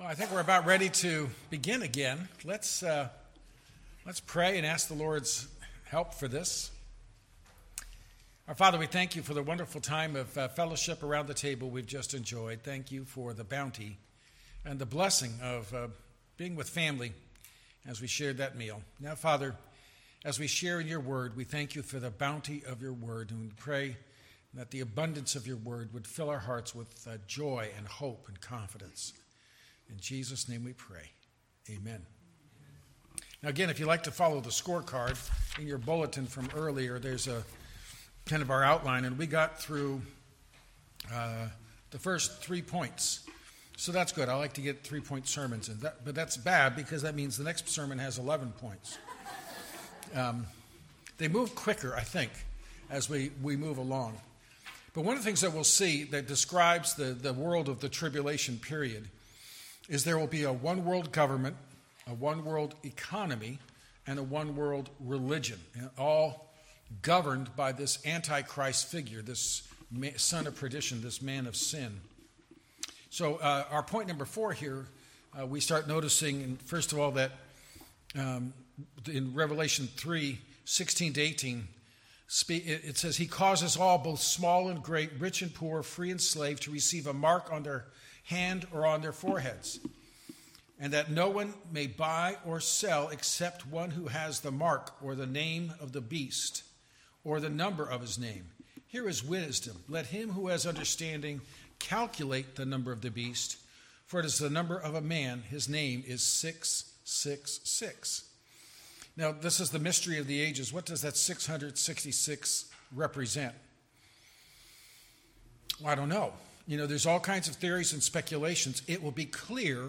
Well, I think we're about ready to begin again. Let's, uh, let's pray and ask the Lord's help for this. Our Father, we thank you for the wonderful time of uh, fellowship around the table we've just enjoyed. Thank you for the bounty and the blessing of uh, being with family as we shared that meal. Now, Father, as we share in your word, we thank you for the bounty of your word, and we pray that the abundance of your word would fill our hearts with uh, joy and hope and confidence. In Jesus' name we pray. Amen. Now, again, if you'd like to follow the scorecard in your bulletin from earlier, there's a kind of our outline, and we got through uh, the first three points. So that's good. I like to get three point sermons, in that, but that's bad because that means the next sermon has 11 points. Um, they move quicker, I think, as we, we move along. But one of the things that we'll see that describes the, the world of the tribulation period is there will be a one world government, a one world economy, and a one world religion, all governed by this Antichrist figure, this son of perdition, this man of sin. So, uh, our point number four here, uh, we start noticing, first of all, that um, in Revelation 3 16 to 18, it says, He causes all, both small and great, rich and poor, free and slave, to receive a mark on their hand or on their foreheads, and that no one may buy or sell except one who has the mark or the name of the beast or the number of his name. Here is wisdom. Let him who has understanding calculate the number of the beast, for it is the number of a man. His name is 666. Now, this is the mystery of the ages. What does that 666 represent? Well, I don't know. You know, there's all kinds of theories and speculations. It will be clear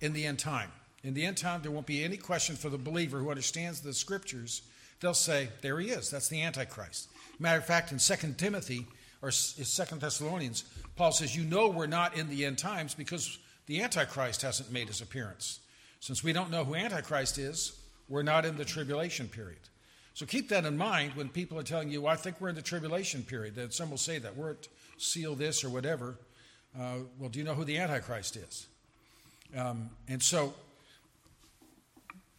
in the end time. In the end time, there won't be any question for the believer who understands the scriptures. They'll say, there he is. That's the Antichrist. Matter of fact, in 2 Timothy or 2 Thessalonians, Paul says, You know we're not in the end times because the Antichrist hasn't made his appearance. Since we don't know who Antichrist is, we're not in the tribulation period. So keep that in mind when people are telling you, well, I think we're in the tribulation period. That some will say that. We're at seal this or whatever. Uh, well, do you know who the Antichrist is? Um, and so,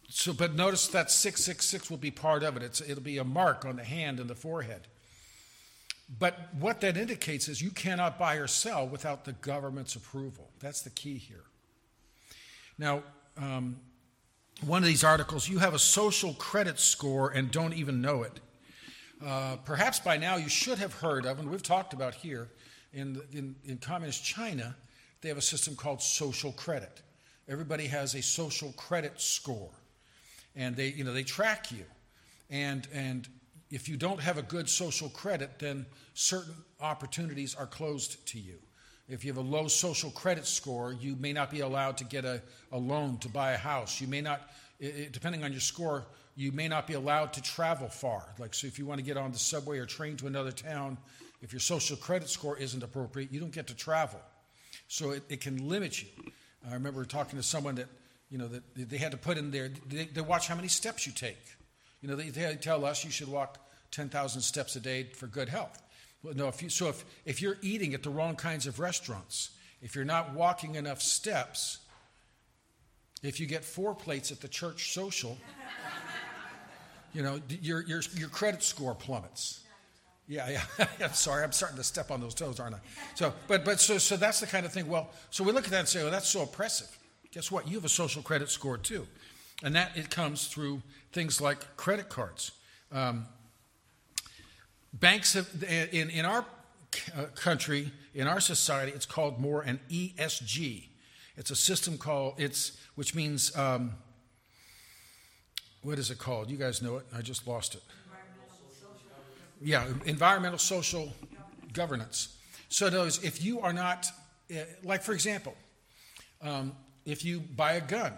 so, but notice that 666 will be part of it. It's, it'll be a mark on the hand and the forehead. But what that indicates is you cannot buy or sell without the government's approval. That's the key here. Now, um, one of these articles, you have a social credit score and don't even know it. Uh, perhaps by now you should have heard of, and we've talked about here, in, in, in communist China, they have a system called social credit. Everybody has a social credit score, and they, you know, they track you. And, and if you don't have a good social credit, then certain opportunities are closed to you. If you have a low social credit score, you may not be allowed to get a, a loan to buy a house. You may not, it, depending on your score, you may not be allowed to travel far. Like, so if you want to get on the subway or train to another town, if your social credit score isn't appropriate, you don't get to travel. So it, it can limit you. I remember talking to someone that, you know, that they had to put in there, they, they watch how many steps you take. You know, they, they tell us you should walk 10,000 steps a day for good health. Well, no, if you, so if, if you're eating at the wrong kinds of restaurants, if you're not walking enough steps, if you get four plates at the church social, you know, your, your, your credit score plummets. Yeah, yeah. I'm sorry, I'm starting to step on those toes, aren't I? So, but, but so, so that's the kind of thing. Well, so we look at that and say, oh, that's so oppressive. Guess what? You have a social credit score too. And that it comes through things like credit cards. Um, banks have, in, in our uh, country, in our society, it's called more an ESG. It's a system called, it's, which means, um, what is it called? You guys know it. I just lost it. Yeah, environmental social governance. So, those, if you are not, uh, like for example, um, if you buy a gun,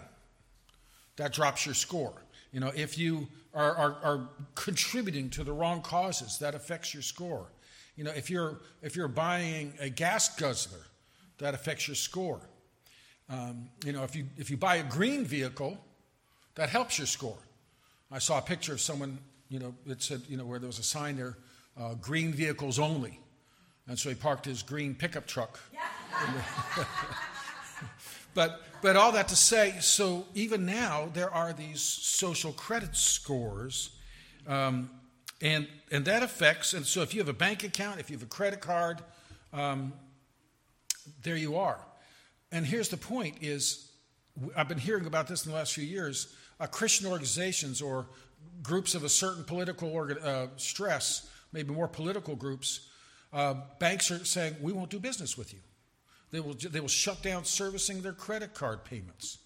that drops your score. You know, if you are, are, are, contributing to the wrong causes, that affects your score. You know, if you're, if you're buying a gas guzzler, that affects your score. Um, you know, if you, if you buy a green vehicle, that helps your score. I saw a picture of someone, you know, it said, you know, where there was a sign there, uh, green vehicles only. And so he parked his green pickup truck. but but all that to say, so even now there are these social credit scores, um, and and that affects. And so if you have a bank account, if you have a credit card, um, there you are. And here's the point: is I've been hearing about this in the last few years. Uh, Christian organizations or groups of a certain political organ, uh, stress, maybe more political groups, uh, banks are saying we won't do business with you. They will, they will shut down servicing their credit card payments.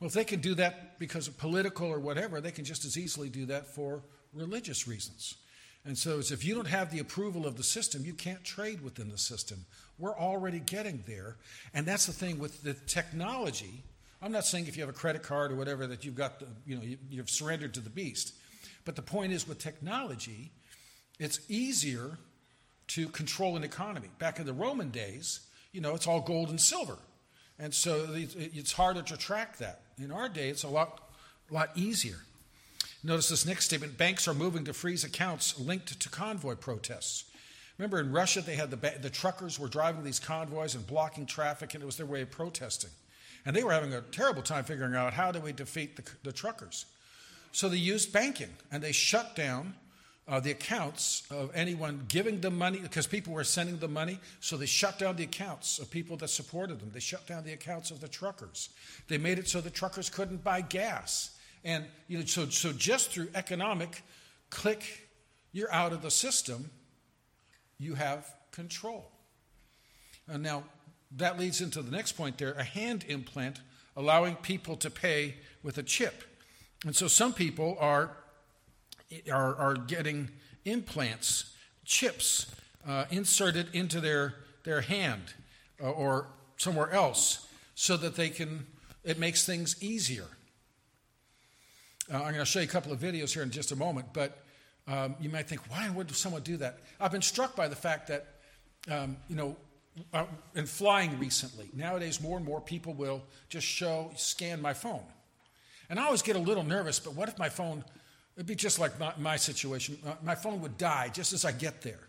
Well, if they can do that because of political or whatever, they can just as easily do that for religious reasons. And so, if you don't have the approval of the system, you can't trade within the system. We're already getting there. And that's the thing with the technology. I'm not saying if you have a credit card or whatever that you've got, the, you know, you've surrendered to the beast. But the point is with technology, it's easier to control an economy. Back in the Roman days, you know, it's all gold and silver. And so it's harder to track that. In our day, it's a lot, lot easier. Notice this next statement banks are moving to freeze accounts linked to convoy protests. Remember in Russia, they had the, the truckers were driving these convoys and blocking traffic, and it was their way of protesting. And they were having a terrible time figuring out how do we defeat the, the truckers. So they used banking, and they shut down uh, the accounts of anyone giving them money because people were sending them money. So they shut down the accounts of people that supported them. They shut down the accounts of the truckers. They made it so the truckers couldn't buy gas. And you know, so, so just through economic click, you're out of the system, you have control. And now that leads into the next point there a hand implant allowing people to pay with a chip. And so some people are are, are getting implants, chips uh, inserted into their, their hand uh, or somewhere else so that they can, it makes things easier. Uh, I'm going to show you a couple of videos here in just a moment, but um, you might think, why would someone do that? I've been struck by the fact that, um, you know, uh, in flying recently, nowadays more and more people will just show, scan my phone. And I always get a little nervous, but what if my phone It'd be just like my, my situation. Uh, my phone would die just as I get there.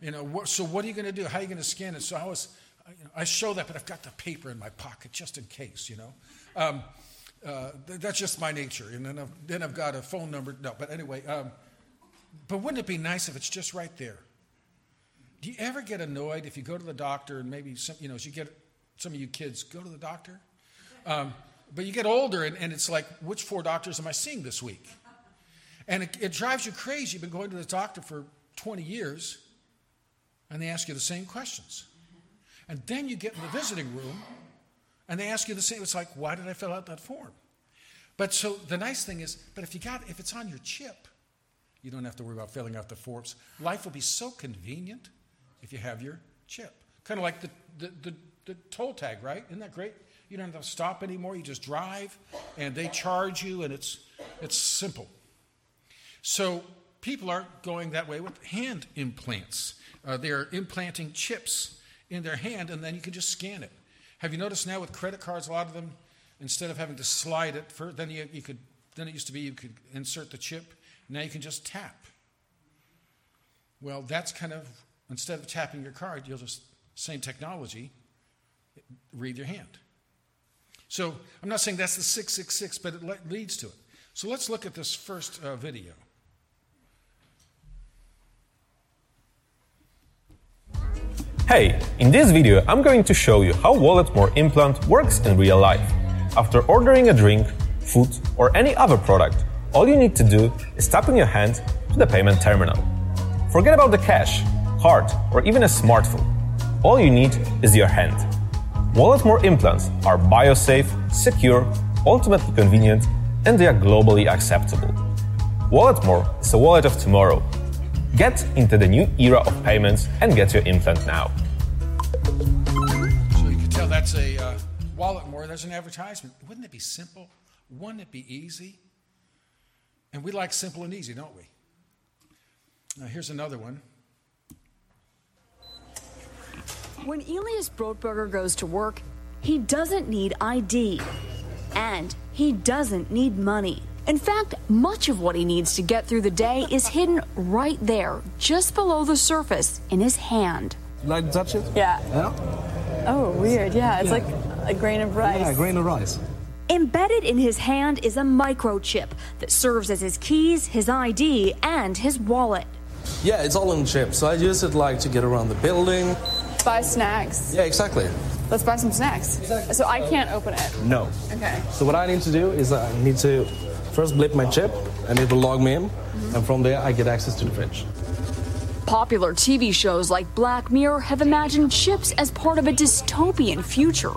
You know, what, so what are you going to do? How are you going to scan it? So I was, you know, I show that, but I've got the paper in my pocket just in case, you know. Um, uh, that's just my nature. And then I've, then I've got a phone number. No, but anyway, um, but wouldn't it be nice if it's just right there? Do you ever get annoyed if you go to the doctor and maybe some, you know, as you get some of you kids go to the doctor, um, but you get older and, and it's like, which four doctors am I seeing this week? And it, it drives you crazy. You've been going to the doctor for 20 years, and they ask you the same questions. And then you get in the visiting room, and they ask you the same. It's like, why did I fill out that form? But so the nice thing is, but if you got, if it's on your chip, you don't have to worry about filling out the forms. Life will be so convenient if you have your chip. Kind of like the, the, the, the toll tag, right? Isn't that great? You don't have to stop anymore. You just drive, and they charge you, and it's, it's simple. So people are going that way with hand implants. Uh, they're implanting chips in their hand, and then you can just scan it. Have you noticed now with credit cards, a lot of them, instead of having to slide it, for, then you, you could, then it used to be you could insert the chip. Now you can just tap. Well, that's kind of instead of tapping your card, you'll just same technology, read your hand. So I'm not saying that's the 666, but it leads to it. So let's look at this first uh, video. Hey, in this video I'm going to show you how Walletmor implant works in real life. After ordering a drink, food or any other product, all you need to do is tap in your hand to the payment terminal. Forget about the cash, card or even a smartphone. All you need is your hand. Walletmor implants are biosafe, secure, ultimately convenient, and they are globally acceptable. Walletmor is a wallet of tomorrow Get into the new era of payments and get your implant now. So you can tell that's a uh, Walletmor. There's an advertisement. Wouldn't it be simple? Wouldn't it be easy? And we like simple and easy, don't we? Now, here's another one. When Elias Brotberger goes to work, he doesn't need ID. And he doesn't need money. In fact, much of what he needs to get through the day is hidden right there, just below the surface, in his hand. Like to touch it? Yeah. Yeah. Oh, weird. Yeah, it's Yeah. like A grain of rice. Yeah, a grain of rice. Embedded in his hand is a microchip that serves as his keys, his ID, and his wallet. Yeah, it's all in the chip. So I use it like to get around the building. Buy snacks. Yeah, exactly. Let's buy some snacks. Exactly. So I can't open it. No. Okay. So what I need to do is I need to first blip my chip, and it will log me in, mm-hmm. and from there I get access to the fridge. Popular TV shows like Black Mirror have imagined chips as part of a dystopian future.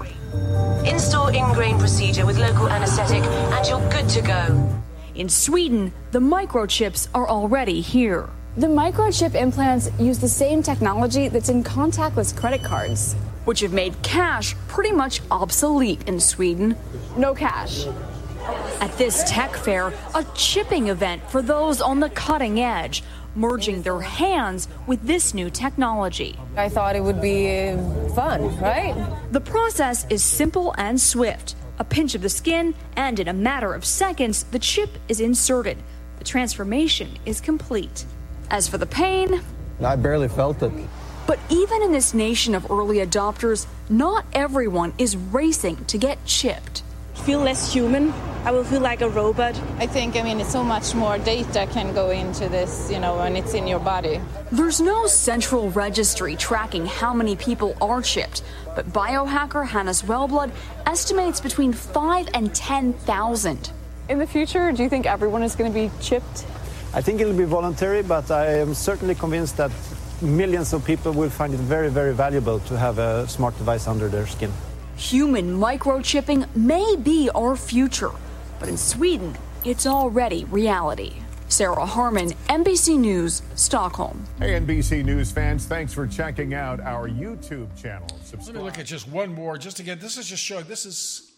Install ingrain procedure with local anesthetic, and you're good to go. In Sweden, the microchips are already here. The microchip implants use the same technology that's in contactless credit cards, which have made cash pretty much obsolete in Sweden. No cash. At this tech fair, a chipping event for those on the cutting edge, merging their hands with this new technology. I thought it would be fun, right? The process is simple and swift. A pinch of the skin, and in a matter of seconds, the chip is inserted. The transformation is complete. As for the pain, I barely felt it. But even in this nation of early adopters, not everyone is racing to get chipped. Feel less human. I will feel like a robot. I think, I mean, it's so much more data can go into this, you know, when it's in your body. There's no central registry tracking how many people are chipped, but biohacker Hannes Sjöblad estimates between 5 and 10,000. In the future, do you think everyone is going to be chipped? I think it'll be voluntary, but I am certainly convinced that millions of people will find it very, very valuable to have a smart device under their skin. Human microchipping may be our future, but in Sweden, it's already reality. Sarah Harmon, NBC News, Stockholm. Hey, NBC News fans, thanks for checking out our YouTube channel. Subscribe. Let me look at just one more. Just again, this is just showing this is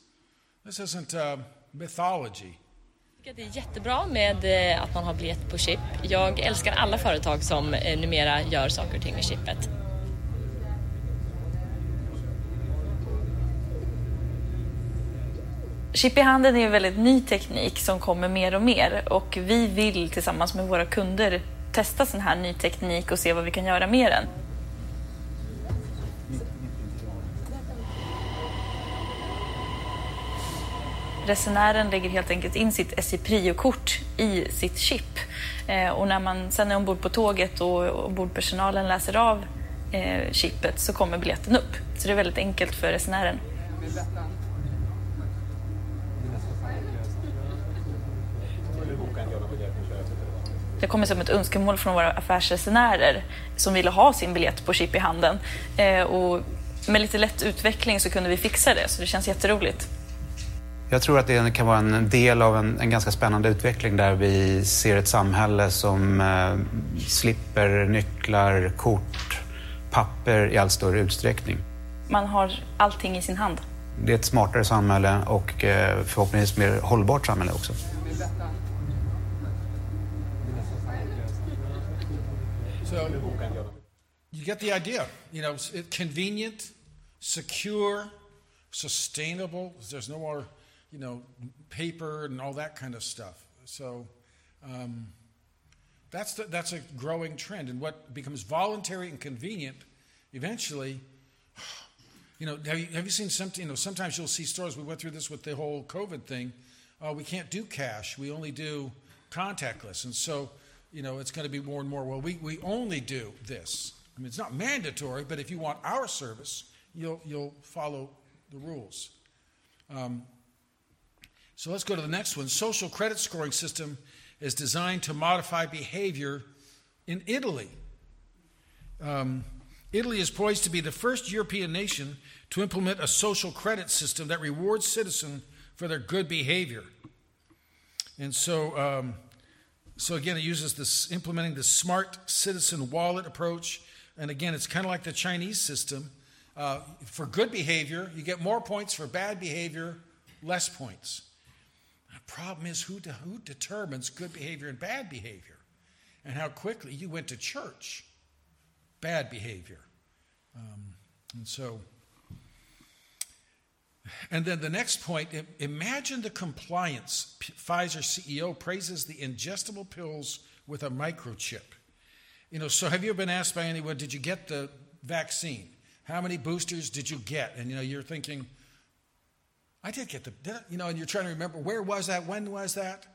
this isn't uh, mythology. Det är jättebra med eh, att man har biljett på chip. Jag älskar alla företag som eh, numera gör saker och ting med chippet. Chip i handen är en väldigt ny teknik som kommer mer och mer och vi vill tillsammans med våra kunder testa sån här ny teknik och se vad vi kan göra med den. resenären lägger helt enkelt in sitt SJ Prio-kort i sitt chip. Eh, och när man sen är ombord på tåget och ombordpersonalen läser av eh, chippet så kommer biljetten upp. Så det är väldigt enkelt för resenären. Det kommer som ett önskemål från våra affärsresenärer som ville ha sin biljett på chip i handen. Eh, och med lite lätt utveckling så kunde vi fixa det, så det känns jätteroligt. Jag tror att det kan vara en del av en, en ganska spännande utveckling där vi ser ett samhälle som eh, slipper nycklar, kort, papper i allt större utsträckning. Man har allting i sin hand. Det är ett smartare samhälle och eh, förhoppningsvis mer hållbart samhälle också. So, you get the idea. You know, it's convenient, secure, sustainable. There's no more you know, paper and all that kind of stuff. So um, that's, the, that's a growing trend. And what becomes voluntary and convenient, eventually, you know, have you, have you seen something? You know, sometimes you'll see stores. We went through this with the whole COVID thing. Uh, we can't do cash. We only do contactless. And so, you know, it's going to be more and more. Well, we, we only do this. I mean, it's not mandatory, but if you want our service, you'll, you'll follow the rules. Um, so let's go to the next one. Social credit scoring system is designed to modify behavior in Italy. Um, Italy is poised to be the first European nation to implement a social credit system that rewards citizens for their good behavior. And so, um, so again, it uses this implementing the smart citizen wallet approach. And again, it's kind of like the Chinese system. Uh, for good behavior, you get more points. For bad behavior, less points. The problem is, who, de- who determines good behavior and bad behavior? And how quickly you went to church. Bad behavior. Um, and so, and then the next point imagine the compliance. Pfizer CEO praises the ingestible pills with a microchip. You know, so have you ever been asked by anyone, did you get the vaccine? How many boosters did you get? And you know, you're thinking, I did get the, did you know, and you're trying to remember where was that, when was that?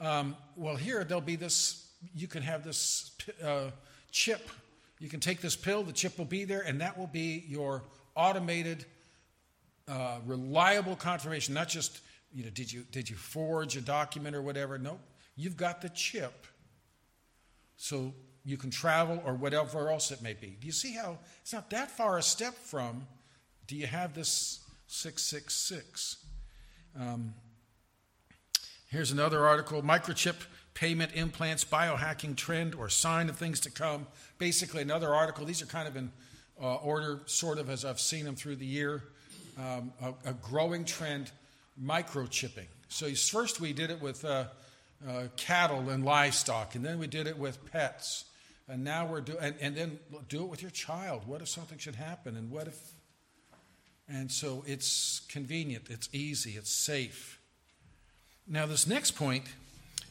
Um, well, here there'll be this, you can have this uh, chip. You can take this pill, the chip will be there, and that will be your automated, uh, reliable confirmation. Not just, you know, did you, did you forge a document or whatever? No, you've got the chip. So you can travel or whatever else it may be. Do you see how it's not that far a step from do you have this 666? Um, here's another article Microchip payment implants, biohacking trend or sign of things to come. Basically, another article. These are kind of in uh, order, sort of, as I've seen them through the year. Um, a, a, growing trend, microchipping. So first we did it with uh, uh, cattle and livestock, and then we did it with pets. And now we're doing, and, and then do it with your child. What if something should happen? And what if, and so it's convenient, it's easy, it's safe. Now, this next point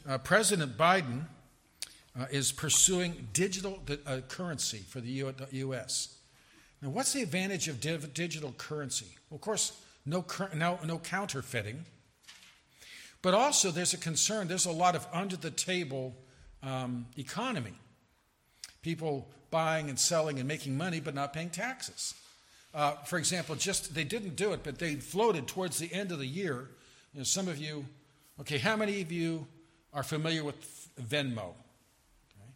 uh, President Biden uh, is pursuing digital uh, currency for the U- U.S. Now, what's the advantage of div- digital currency? Well, of course, no, no, no counterfeiting. But also, there's a concern, there's a lot of under the table um, economy. People buying and selling and making money, but not paying taxes. Uh, for example, just they didn't do it, but they floated towards the end of the year. You know, some of you, okay, how many of you are familiar with Venmo. Okay?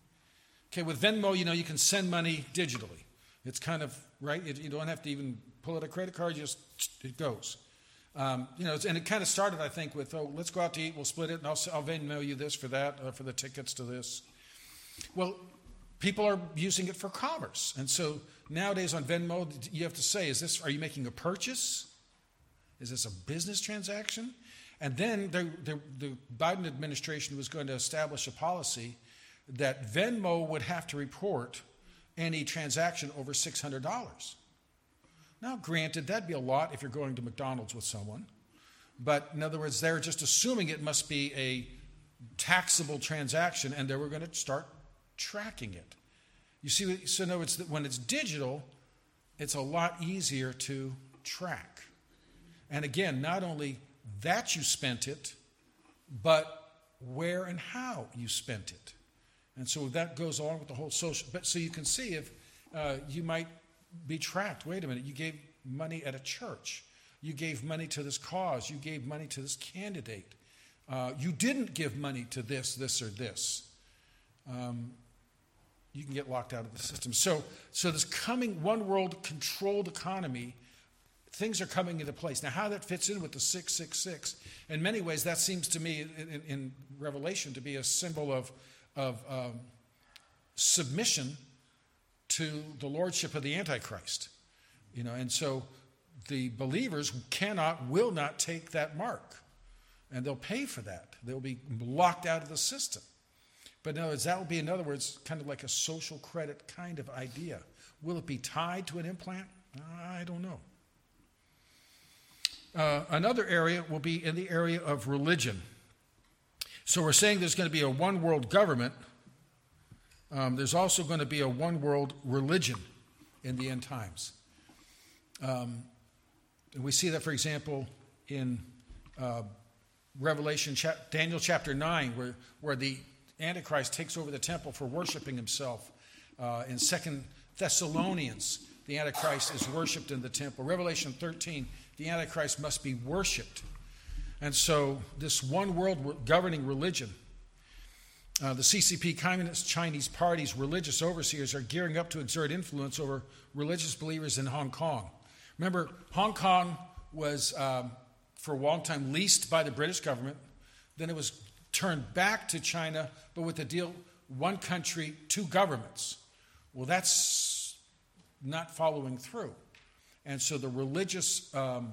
okay, with Venmo, you know, you can send money digitally. It's kind of, right? You don't have to even pull out a credit card, just it goes. Um, you know, and it kind of started, I think, with, oh, let's go out to eat, we'll split it, and I'll, I'll Venmo you this for that, uh, for the tickets to this. Well, people are using it for commerce. And so nowadays on Venmo, you have to say, is this, are you making a purchase? Is this a business transaction? And then the, the, the Biden administration was going to establish a policy that Venmo would have to report any transaction over $600. Now, granted, that'd be a lot if you're going to McDonald's with someone. But in other words, they're just assuming it must be a taxable transaction and they were going to start tracking it. You see, so no, it's that when it's digital, it's a lot easier to track. And again, not only that you spent it, but where and how you spent it. And so that goes along with the whole social. But so you can see if uh, you might be tracked. Wait a minute, you gave money at a church, you gave money to this cause, you gave money to this candidate, uh, you didn't give money to this, this, or this. Um, you can get locked out of the system. So, so this coming one world controlled economy things are coming into place. Now, how that fits in with the 666, in many ways, that seems to me in, in Revelation to be a symbol of, of um, submission to the lordship of the Antichrist. You know, and so the believers cannot, will not take that mark. And they'll pay for that. They'll be locked out of the system. But in other words, that will be, in other words, kind of like a social credit kind of idea. Will it be tied to an implant? I don't know. Uh, another area will be in the area of religion. So we're saying there's going to be a one world government. Um, there's also going to be a one world religion in the end times. Um, and we see that, for example, in uh, Revelation, Daniel chapter 9, where, where the Antichrist takes over the temple for worshiping himself. Uh, in Second Thessalonians, the Antichrist is worshiped in the temple. Revelation 13, the Antichrist must be worshiped. And so, this one world governing religion, uh, the CCP, Communist Chinese Party's religious overseers are gearing up to exert influence over religious believers in Hong Kong. Remember, Hong Kong was, um, for a long time, leased by the British government. Then it was turned back to China, but with the deal one country, two governments. Well, that's not following through. And so the religious um,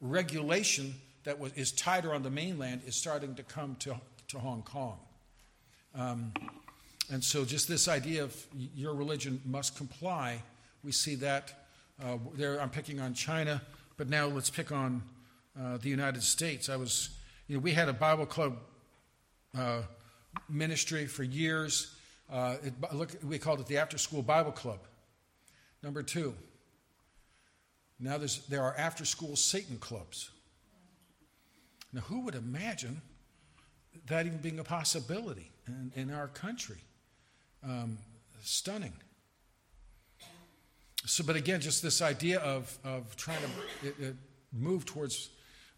regulation that was, is tighter on the mainland is starting to come to, to Hong Kong. Um, and so just this idea of your religion must comply, we see that uh, there. I'm picking on China, but now let's pick on uh, the United States. I was, you know, we had a Bible club uh, ministry for years. Uh, it, look, we called it the After School Bible Club. Number two, now there are after school Satan clubs. Now, who would imagine that even being a possibility in, in our country? Um, stunning. So, but again, just this idea of, of trying to it, it move towards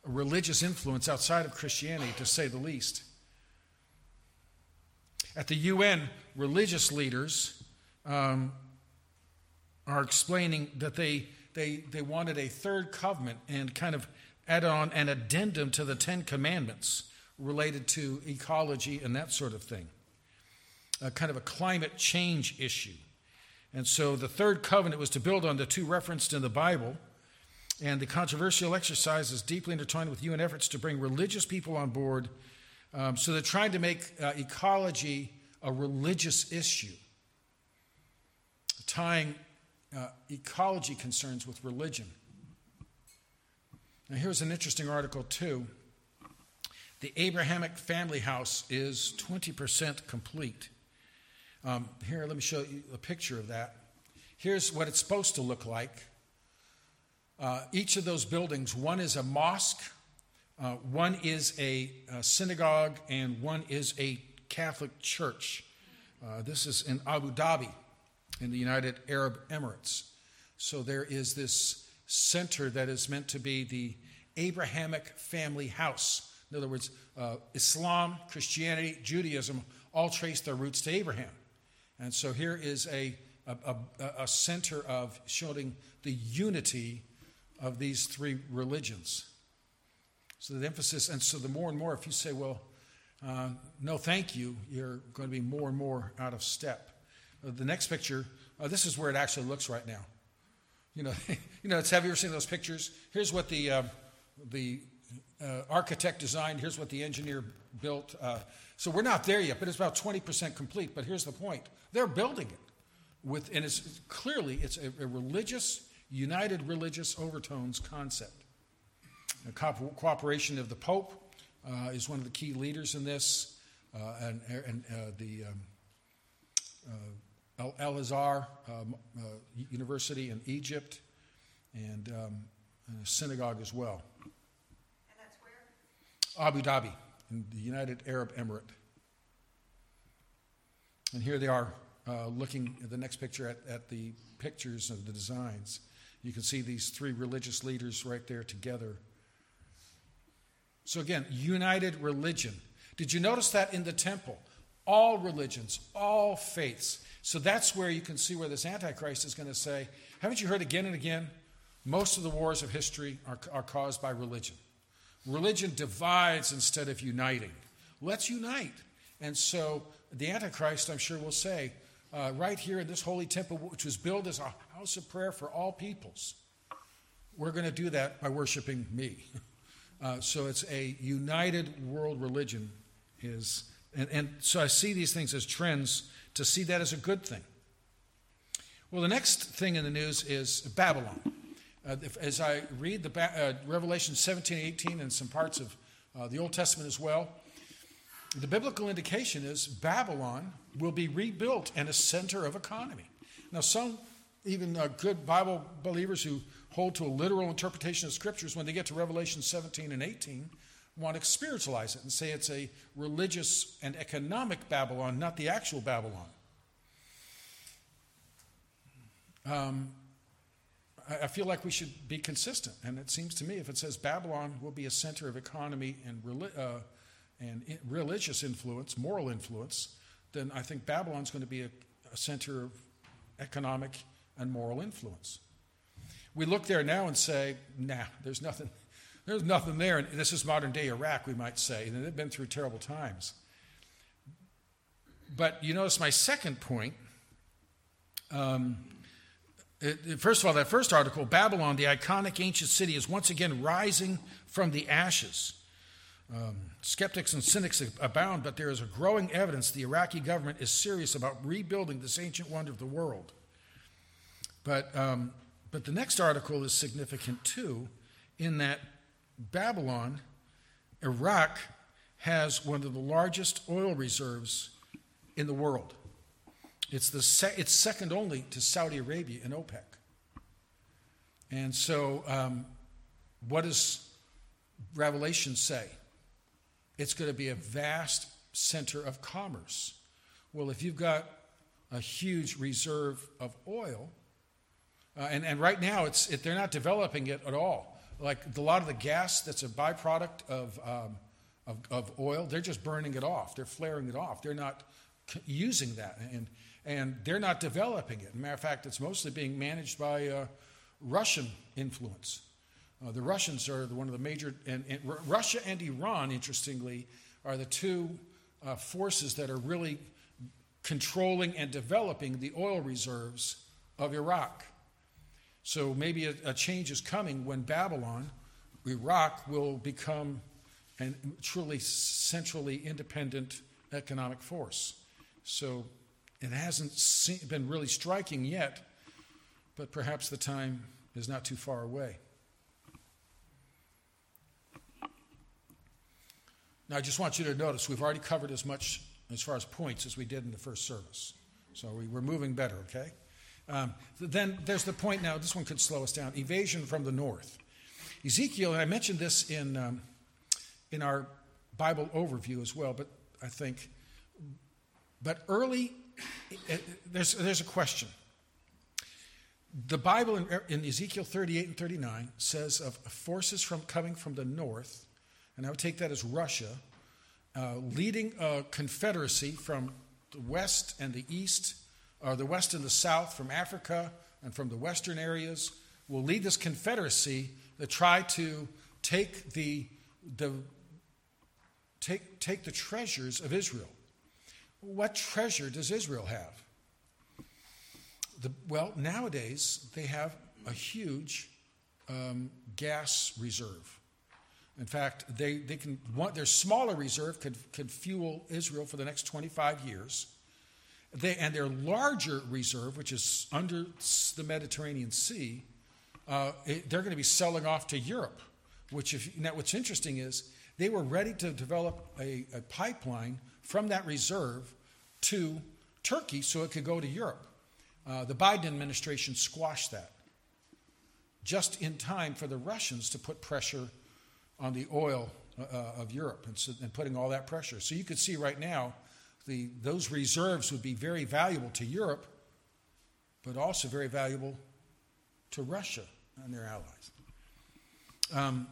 a religious influence outside of Christianity, to say the least. At the UN, religious leaders um, are explaining that they, they, they wanted a third covenant and kind of add on an addendum to the Ten Commandments related to ecology and that sort of thing, a kind of a climate change issue. And so the third covenant was to build on the two referenced in the Bible. And the controversial exercise is deeply intertwined with UN efforts to bring religious people on board. Um, so they're trying to make uh, ecology a religious issue, tying uh, ecology concerns with religion. Now, here's an interesting article, too. The Abrahamic family house is 20% complete. Um, here, let me show you a picture of that. Here's what it's supposed to look like. Uh, each of those buildings one is a mosque, uh, one is a, a, synagogue, and one is a Catholic church. Uh, this is in Abu Dhabi, in the United Arab Emirates. So there is this center that is meant to be the Abrahamic family house. In other words, uh, Islam, Christianity, Judaism all trace their roots to Abraham. And so here is a, a, a, a center of showing the unity of these three religions. So the emphasis, and so the more and more, if you say, well, uh, no, thank you, you're going to be more and more out of step. Uh, the next picture, uh, this is where it actually looks right now. You know, you know, it's, have you ever seen those pictures? Here's what the uh, the uh, architect designed. Here's what the engineer built. Uh, so we're not there yet, but it's about 20% complete. But here's the point: they're building it with, and it's clearly it's a, a religious, united religious overtones concept. The co- cooperation of the Pope uh, is one of the key leaders in this, uh, and, and uh, the um, uh, Al Azhar um, University in Egypt, and um, a synagogue as well. Abu Dhabi, in the United Arab Emirate. And here they are uh, looking at the next picture at, at the pictures of the designs. You can see these three religious leaders right there together. So, again, united religion. Did you notice that in the temple? All religions, all faiths. So that's where you can see where this Antichrist is going to say, Haven't you heard again and again? Most of the wars of history are, are caused by religion. Religion divides instead of uniting. Let's unite. And so the Antichrist, I'm sure, will say, uh, right here in this holy temple, which was built as a house of prayer for all peoples, we're going to do that by worshiping me. Uh, so it's a united world religion is and, and so I see these things as trends to see that as a good thing. Well, the next thing in the news is Babylon. Uh, if, as I read the uh, Revelation 17 18 and some parts of uh, the Old Testament as well, the biblical indication is Babylon will be rebuilt and a center of economy. Now, some even uh, good Bible believers who hold to a literal interpretation of scriptures, when they get to Revelation 17 and 18, want to spiritualize it and say it's a religious and economic Babylon, not the actual Babylon. Um, I feel like we should be consistent. And it seems to me if it says Babylon will be a center of economy and, uh, and religious influence, moral influence, then I think Babylon's going to be a, a center of economic and moral influence. We look there now and say, nah, there's nothing, there's nothing there. And this is modern day Iraq, we might say. And they've been through terrible times. But you notice my second point. Um, it, first of all, that first article, Babylon, the iconic ancient city, is once again rising from the ashes. Um, skeptics and cynics abound, but there is a growing evidence the Iraqi government is serious about rebuilding this ancient wonder of the world. But, um, but the next article is significant too, in that Babylon, Iraq, has one of the largest oil reserves in the world. It's, the se- it's second only to Saudi Arabia and OPEC. And so, um, what does Revelation say? it's going to be a vast center of commerce. Well, if you've got a huge reserve of oil, uh, and, and right now it's, it, they're not developing it at all. Like a lot of the gas that's a byproduct of, um, of, of, oil, they're just burning it off. They're flaring it off. They're not using that. And, and they're not developing it. Matter of fact, it's mostly being managed by uh, Russian influence. Uh, the Russians are one of the major, and, and R- Russia and Iran, interestingly, are the two uh, forces that are really controlling and developing the oil reserves of Iraq. So maybe a, a change is coming when Babylon, Iraq, will become a truly centrally independent economic force. So it hasn't been really striking yet, but perhaps the time is not too far away. Now, I just want you to notice we've already covered as much as far as points as we did in the first service. So we, are moving better, okay? Um, then there's the point now, this one could slow us down evasion from the north. Ezekiel, and I mentioned this in, um, in our Bible overview as well, but I think, but early, there's, there's a question. The Bible in, in Ezekiel 38 and 39 says of forces from coming from the north, and I would take that as Russia, uh, leading a confederacy from the west and the east, or the west and the south, from Africa and from the western areas, will lead this confederacy to try to take the, the take, take the treasures of Israel. What treasure does Israel have? The, well, nowadays they have a huge um, gas reserve. In fact, they, they can their smaller reserve could, could fuel Israel for the next 25 years. They, and their larger reserve, which is under the Mediterranean Sea, uh, it, they're going to be selling off to Europe. Which, if now, what's interesting is they were ready to develop a, a pipeline from that reserve to Turkey so it could go to Europe. Uh, the Biden administration squashed that just in time for the Russians to put pressure on the oil uh, uh, of Europe and, so, and, putting all that pressure. So you could see right now the, those reserves would be very valuable to Europe, but also very valuable to Russia and their allies. Um,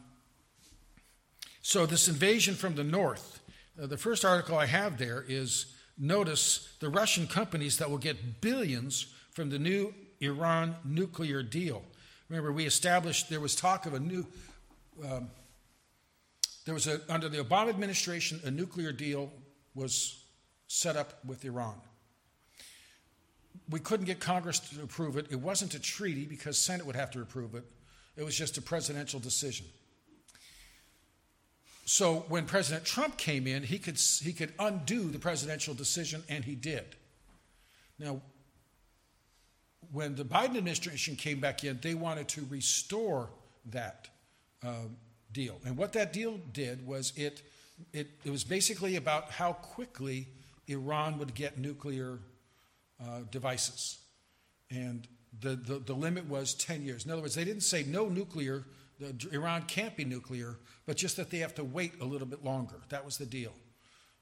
so, this invasion from the north, uh, the first article I have there is notice the Russian companies that will get billions from the new Iran nuclear deal. Remember, we established there was talk of a new. Um, there was a, under the Obama administration, a nuclear deal was set up with Iran. We couldn't get Congress to approve it. It wasn't a treaty because Senate would have to approve it. It was just a presidential decision. So when President Trump came in, he could, he could undo the presidential decision, and he did. Now, when the Biden administration came back in, they wanted to restore that um, deal. And what that deal did was it, it, it was basically about how quickly Iran would get nuclear uh, devices. And the, the, the, limit was 10 years. In other words, they didn't say no nuclear, Iran can't be nuclear, but just that they have to wait a little bit longer. That was the deal.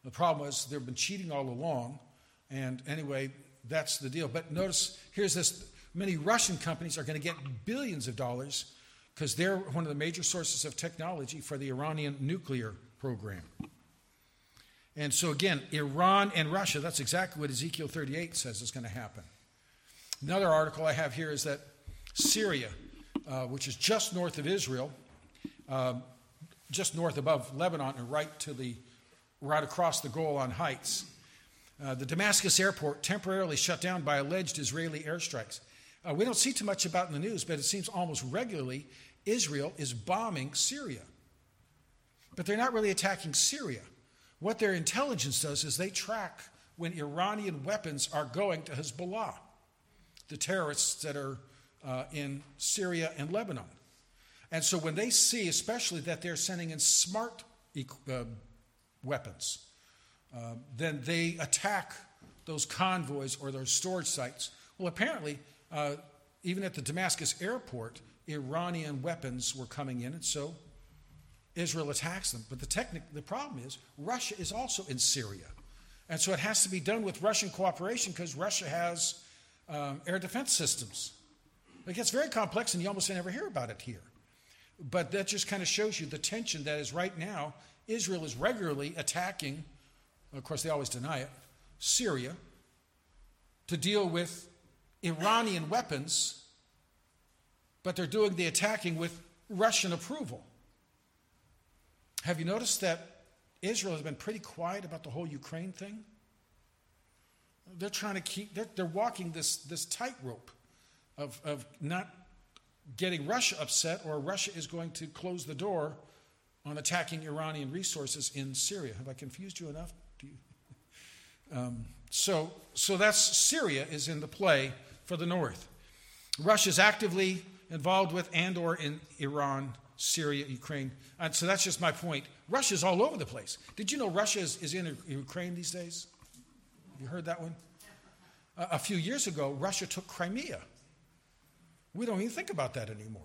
The problem was they've been cheating all along. And anyway, that's the deal. But notice, here's this many Russian companies are going to get billions of dollars because they're one of the major sources of technology for the Iranian nuclear program. And so, again, Iran and Russia, that's exactly what Ezekiel 38 says is going to happen. Another article I have here is that Syria, uh, which is just north of Israel, uh, just north above Lebanon and right to the right across the Golan Heights, uh, the Damascus airport temporarily shut down by alleged Israeli airstrikes. Uh, we don't see too much about in the news, but it seems almost regularly Israel is bombing Syria. But they're not really attacking Syria. What their intelligence does is they track when Iranian weapons are going to Hezbollah, the terrorists that are uh, in Syria and Lebanon. And so when they see, especially that they're sending in smart uh, weapons, uh, then they attack those convoys or those storage sites. Well, apparently, uh, even at the Damascus airport, Iranian weapons were coming in, and so Israel attacks them. But the, the problem is, Russia is also in Syria. And so it has to be done with Russian cooperation because Russia has um, air defense systems. It gets very complex, and you almost never hear about it here. But that just kind of shows you the tension that is right now. Israel is regularly attacking, of course, they always deny it, Syria to deal with Iranian weapons, but they're doing the attacking with Russian approval. Have you noticed that Israel has been pretty quiet about the whole Ukraine thing? They're trying to keep, they're, they're walking this, this tightrope of, of not getting Russia upset, or Russia is going to close the door on attacking Iranian resources in Syria. Have I confused you enough? You? Um, so, so that's Syria is in the play for the north. Russia is actively involved with and or in Iran, Syria, Ukraine. And so that's just my point. Russia's all over the place. Did you know Russia is, is in Ukraine these days? You heard that one? a few years ago, Russia took Crimea. We don't even think about that anymore.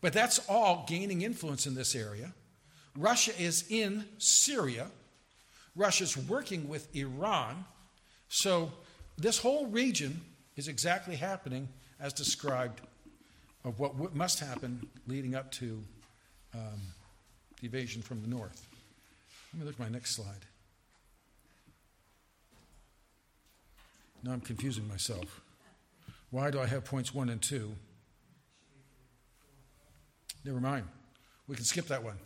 But that's all gaining influence in this area. Russia is in Syria. Russia's working with Iran. So this whole region is exactly happening as described of what must happen leading up to um, the invasion from the north. Let me look at my next slide. Now I'm confusing myself. Why do I have points one and two? Never mind. We can skip that one.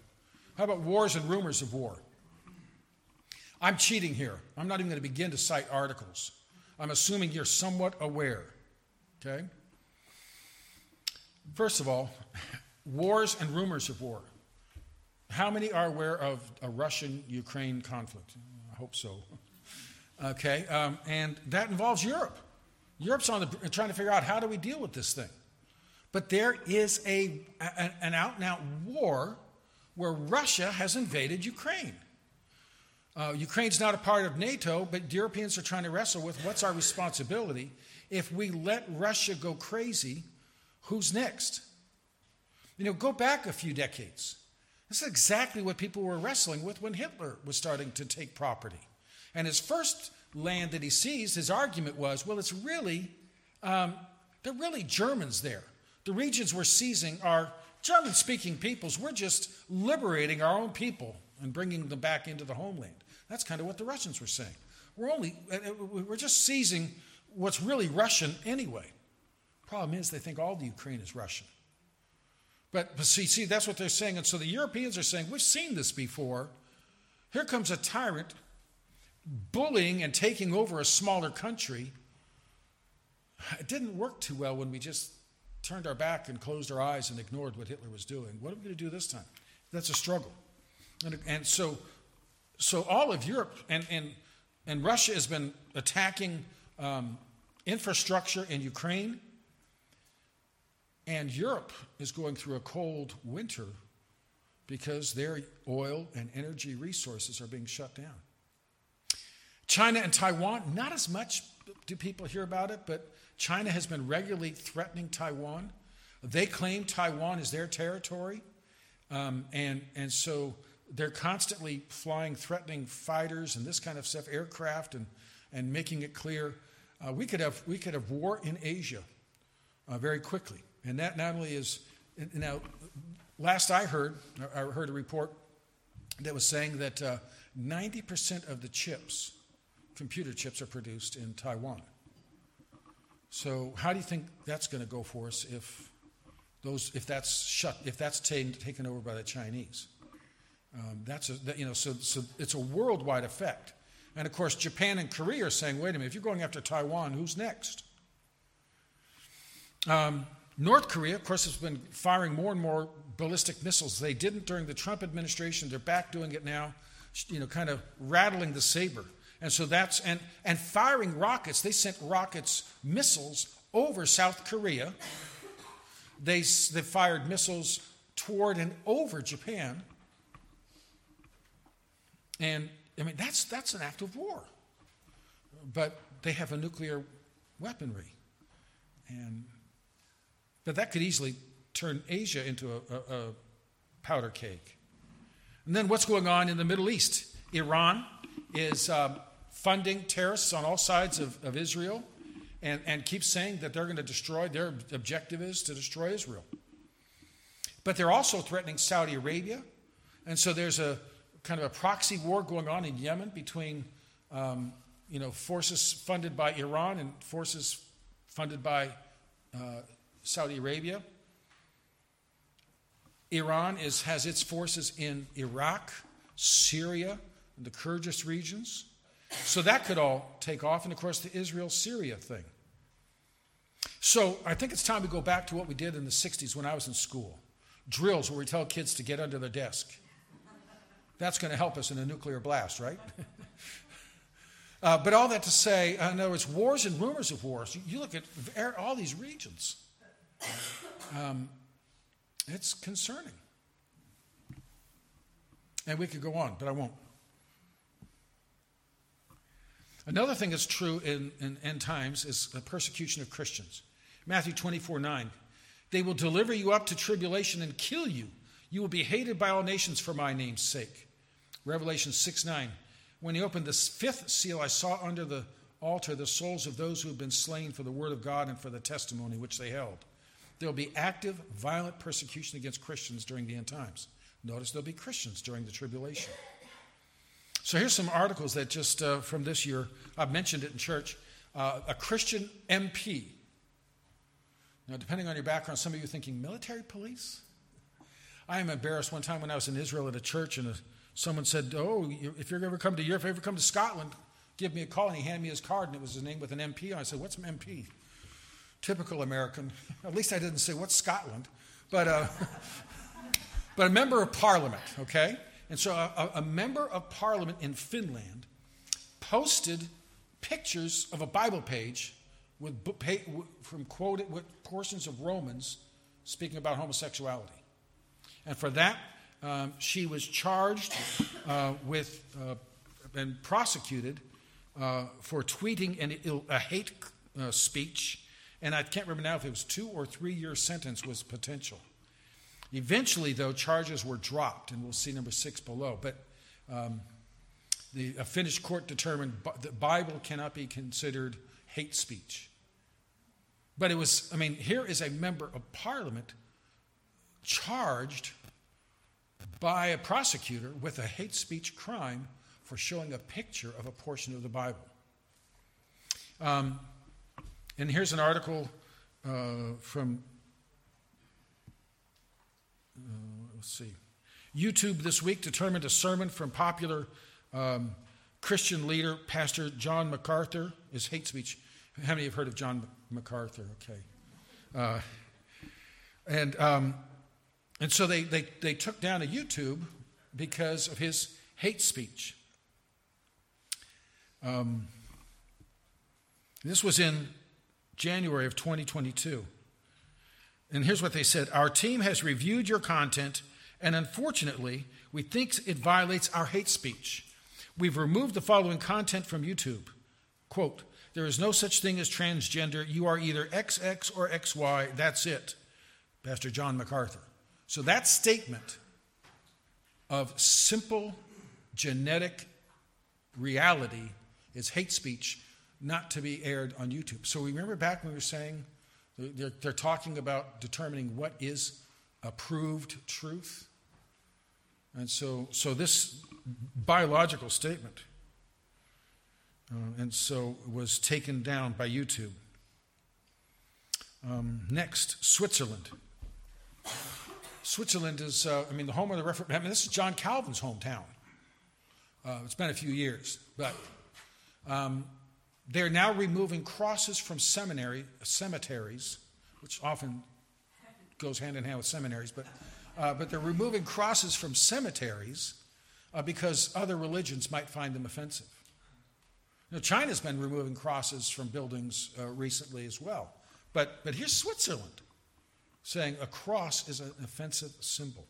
How about wars and rumors of war? I'm cheating here. I'm not even going to begin to cite articles. I'm assuming you're somewhat aware. Okay? First of all, wars and rumors of war. How many are aware of a Russian Ukraine conflict? I hope so. Okay, um, and that involves Europe. Europe's on the, trying to figure out how do we deal with this thing. But there is a, a an out and out war where Russia has invaded Ukraine. Uh, Ukraine's not a part of NATO, but Europeans are trying to wrestle with what's our responsibility if we let Russia go crazy. Who's next? You know, go back a few decades. This is exactly what people were wrestling with when Hitler was starting to take property. And his first land that he seized, his argument was, well, it's really, um, they're really Germans there. The regions we're seizing are German speaking peoples. We're just liberating our own people and bringing them back into the homeland. That's kind of what the Russians were saying. We're only, uh, uh, we're just seizing what's really Russian anyway. Problem is, they think all the Ukraine is Russian. But, but see, see, that's what they're saying. And so the Europeans are saying, we've seen this before. Here comes a tyrant bullying and taking over a smaller country, it didn't work too well when we just turned our back and closed our eyes and ignored what Hitler was doing. What are we going to do this time? That's a struggle. And, and so, so all of Europe and, and, and Russia has been attacking um, infrastructure in Ukraine, and Europe is going through a cold winter because their oil and energy resources are being shut down. China and Taiwan, not as much do people hear about it, but China has been regularly threatening Taiwan. They claim Taiwan is their territory, um, and, and so they're constantly flying threatening fighters and this kind of stuff, aircraft, and, and making it clear uh, we, could have, we could have war in Asia uh, very quickly. And that not only is, now, last I heard, I heard a report that was saying that uh, 90% of the chips computer chips are produced in Taiwan. So how do you think that's going to go for us if those if that's shut if that's t- taken over by the Chinese? Um, that's a, that, you know so so it's a worldwide effect. And of course, Japan and Korea are saying, wait a minute, if you're going after Taiwan, who's next? Um, North Korea, of course, has been firing more and more ballistic missiles. They didn't during the Trump administration. They're back doing it now, you know, kind of rattling the saber. And so that's, and, and firing rockets, they sent rockets, missiles over South Korea. They, they fired missiles toward and over Japan. And I mean, that's, that's an act of war. But they have a nuclear weaponry. And, but that could easily turn Asia into a, a, a powder cake. And then what's going on in the Middle East? Iran is um, funding terrorists on all sides of, of Israel and, and keeps saying that they're going to destroy, their objective is to destroy Israel. But they're also threatening Saudi Arabia. And so there's a kind of a proxy war going on in Yemen between um, you know, forces funded by Iran and forces funded by uh, Saudi Arabia. Iran is, has its forces in Iraq, Syria, the Kurdish regions. So that could all take off. And of course, the Israel Syria thing. So I think it's time to go back to what we did in the 60s when I was in school drills where we tell kids to get under the desk. That's going to help us in a nuclear blast, right? uh, but all that to say, uh, in other words, wars and rumors of wars. You, look at all these regions, um, it's concerning. And we could go on, but I won't. Another thing that's true in, in end times is the persecution of Christians. Matthew 24 9. They will deliver you up to tribulation and kill you. You will be hated by all nations for my name's sake. Revelation 6 9. When he opened the fifth seal, I saw under the altar the souls of those who have been slain for the word of God and for the testimony which they held. There will be active, violent persecution against Christians during the end times. Notice there'll be Christians during the tribulation. So here's some articles that just uh, from this year, I've mentioned it in church. Uh, a Christian MP. Now, depending on your background, some of you thinking military police. I am embarrassed. One time when I was in Israel at a church, and a, someone said, "Oh, if you're ever come to Europe, if you ever come to Scotland, give me a call." And he handed me his card, and it was his name with an MP. And I said, "What's an MP?" Typical American. At least I didn't say what's Scotland, but uh, but a member of Parliament. Okay. And so a, a member of parliament in Finland posted pictures of a Bible page with, from quoted with portions of Romans speaking about homosexuality. And for that, um, she was charged uh, with uh, and prosecuted uh, for tweeting an, a hate uh, speech. And I can't remember now if it was two or three year sentence was potential. Eventually, though, charges were dropped, and we'll see number six below. But um, the, a Finnish court determined the Bible cannot be considered hate speech. But it was, I mean, here is a member of parliament charged by a prosecutor with a hate speech crime for showing a picture of a portion of the Bible. Um, and here's an article uh, from uh, let's see. YouTube this week determined a sermon from popular um, Christian leader, Pastor John MacArthur, is hate speech. How many have heard of John MacArthur? Okay. Uh, and, um, and so they, they, they took down a YouTube because of his hate speech. Um, this was in January of 2022. And here's what they said Our team has reviewed your content, and unfortunately, we think it violates our hate speech. We've removed the following content from YouTube. Quote, there is no such thing as transgender. You are either XX or XY. That's it. Pastor John MacArthur. So that statement of simple genetic reality is hate speech not to be aired on YouTube. So we remember back when we were saying they're, they're talking about determining what is approved truth. And so, so this biological statement, uh, and so was taken down by YouTube. Um, next, Switzerland. Switzerland is, uh, I mean, the home of the Reformation. I mean, this is John Calvin's hometown. Uh, it's been a few years, but um, they're now removing crosses from seminary, cemeteries, which often goes hand in hand with seminaries, but, uh, but they're removing crosses from cemeteries uh, because other religions might find them offensive. Now, China's been removing crosses from buildings uh, recently as well. But, but here's Switzerland saying a cross is an offensive symbol.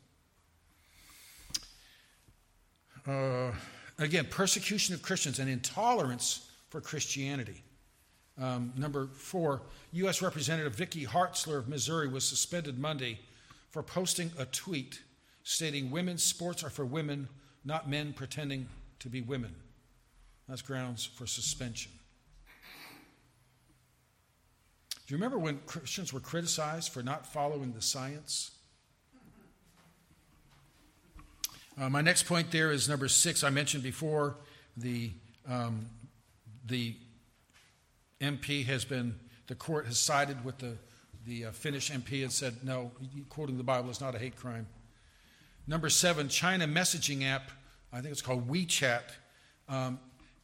Uh, again, persecution of Christians and intolerance for Christianity. Um, number four, U.S. Representative Vicky Hartzler of Missouri was suspended Monday for posting a tweet stating women's sports are for women, not men pretending to be women. That's grounds for suspension. Do you remember when Christians were criticized for not following the science? Uh, my next point there is number six. I mentioned before the, um, the MP has been, the court has sided with the, the uh, Finnish MP and said, no, quoting the Bible is not a hate crime. Number seven, China messaging app, I think it's called WeChat, um,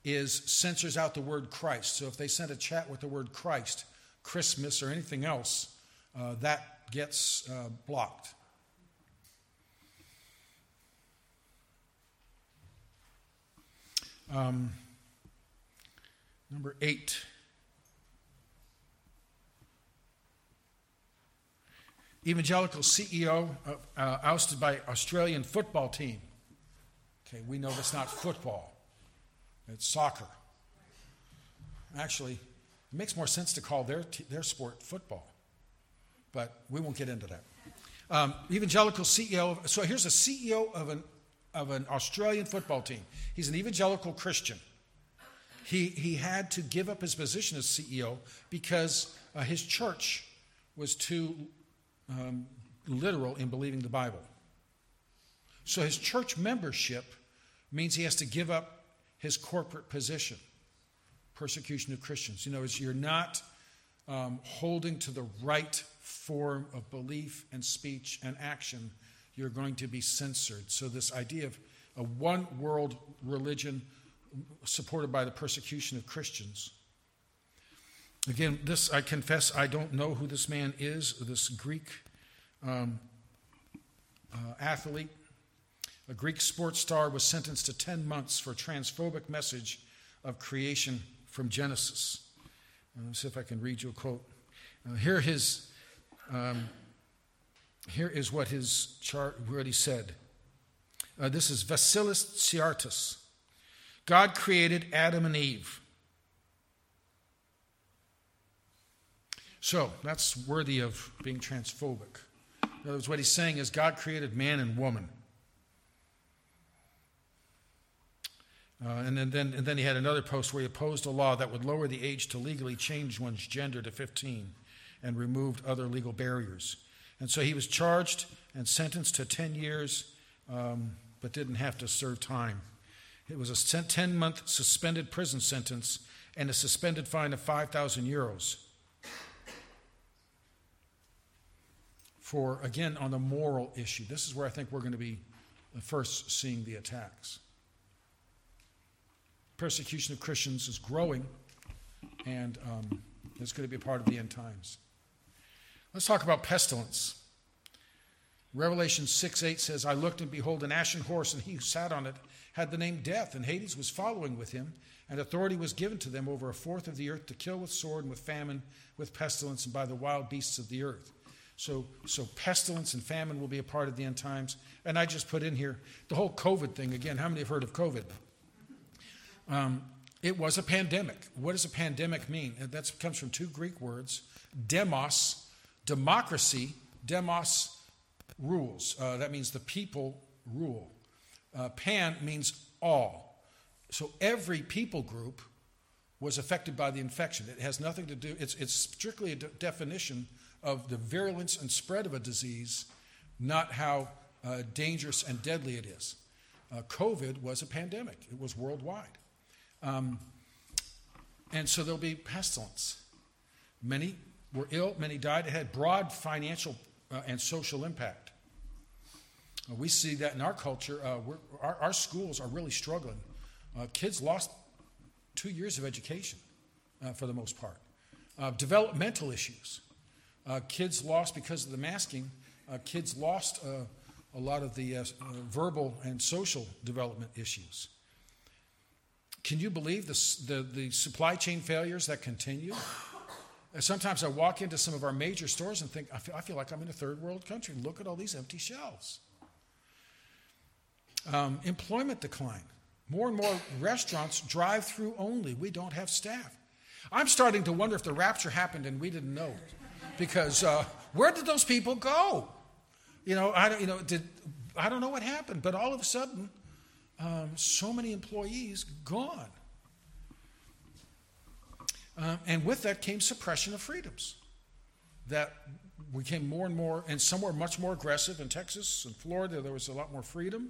is censors out the word Christ. So if they send a chat with the word Christ, Christmas, or anything else, uh, that gets uh, blocked. Um, number eight. Evangelical CEO uh, ousted by Australian football team. Okay, we know that's not football, it's soccer. Actually, it makes more sense to call their, t- their sport football, but we won't get into that. Um, evangelical CEO, so here's a CEO of an of an Australian football team. He's an evangelical Christian. He, he had to give up his position as CEO because uh, his church was too um, literal in believing the Bible. So his church membership means he has to give up his corporate position persecution of Christians. You know, you're not um, holding to the right form of belief and speech and action you're going to be censored. So, this idea of a one world religion supported by the persecution of Christians. Again, this, I confess, I don't know who this man is, this Greek um, uh, athlete. A Greek sports star was sentenced to 10 months for transphobic message of creation from Genesis. Uh, let's see if I can read you a quote. Uh, here his um, here is what his chart, what he said. Uh, this is Vasilis Tsiartas. God created Adam and Eve. So that's worthy of being transphobic. In other words, what he's saying is God created man and woman. Uh, and, then, then, and then he had another post where he opposed a law that would lower the age to legally change one's gender to 15 and removed other legal barriers. And so he was charged and sentenced to 10 years, um, but didn't have to serve time. It was a 10 month suspended prison sentence and a suspended fine of 5,000 euros. For, again, on the moral issue. This is where I think we're going to be first seeing the attacks. Persecution of Christians is growing, and um, it's going to be a part of the end times. Let's talk about pestilence. Revelation 6 8 says, I looked and behold an ashen horse, and he who sat on it had the name Death, and Hades was following with him, and authority was given to them over a fourth of the earth to kill with sword and with famine, with pestilence, and by the wild beasts of the earth. So, so pestilence and famine will be a part of the end times. And I just put in here the whole COVID thing again. How many have heard of COVID? Um, it was a pandemic. What does a pandemic mean? That comes from two Greek words demos, democracy, demos, rules. Uh, that means the people rule. Uh, pan means all. So every people group was affected by the infection. It has nothing to do, it's, it's strictly a de- definition of the virulence and spread of a disease, not how uh, dangerous and deadly it is. Uh, COVID was a pandemic, it was worldwide. Um, and so there'll be pestilence. Many were ill, many died. It had broad financial uh, and social impact. Uh, we see that in our culture. Uh, our, our, schools are really struggling. Uh, kids lost two years of education for the most part. Developmental issues. Uh, kids lost because of the masking. Uh, kids lost uh, a lot of the verbal and social development issues. Can you believe the, the, the supply chain failures that continue? Sometimes I walk into some of our major stores and think, I feel, I feel like I'm in a third world country. Look at all these empty shelves. Um, employment decline. More and more restaurants drive through only. We don't have staff. I'm starting to wonder if the rapture happened and we didn't know. Because uh, where did those people go? You know, I don't, you know, did I don't know what happened, but all of a sudden, um, so many employees gone. Um, and with that came suppression of freedoms that became more and more, and some were much more aggressive. In Texas and Florida, there was a lot more freedom.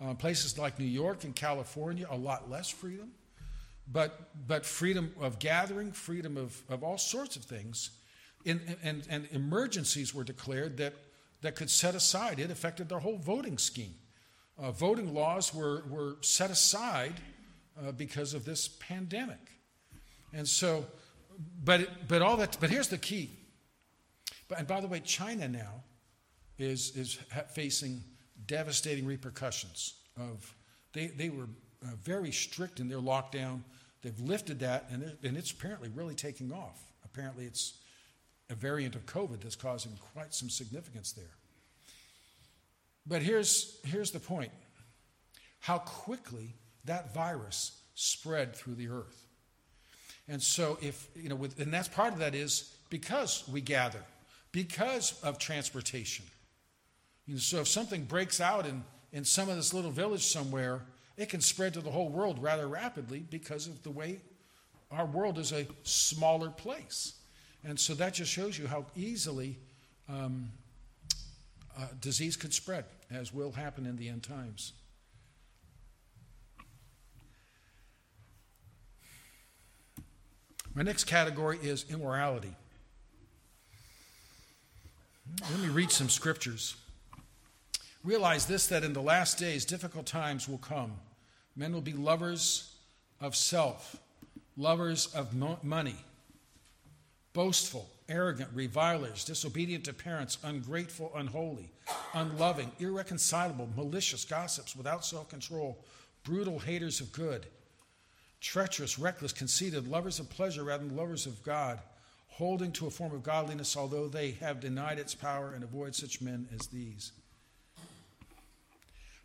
Uh, places like New York and California, a lot less freedom. But, but freedom of gathering, freedom of, of all sorts of things. In, and, and emergencies were declared that, that could set aside. It affected their whole voting scheme. Uh, voting laws were, were set aside uh, because of this pandemic. And so, but, but all that, but here's the key. But, and by the way, China now is, is facing devastating repercussions of, they, they were uh, very strict in their lockdown. They've lifted that, and, and it's apparently really taking off. Apparently, it's a variant of COVID that's causing quite some significance there. But here's, here's the point how quickly that virus spread through the earth. And so, if, you know, with, and that's part of that is because we gather, because of transportation. Know, so if something breaks out in, in some of this little village somewhere, it can spread to the whole world rather rapidly because of the way our world is a smaller place. And so that just shows you how easily um, uh, disease could spread, as will happen in the end times. My next category is immorality. Let me read some scriptures. Realize this that in the last days, difficult times will come. Men will be lovers of self, lovers of money, boastful, arrogant, revilers, disobedient to parents, ungrateful, unholy, unloving, irreconcilable, malicious, gossips, without self control, brutal, haters of good, treacherous, reckless, conceited, lovers of pleasure rather than lovers of God holding to a form of godliness, although they have denied its power, and avoid such men as these.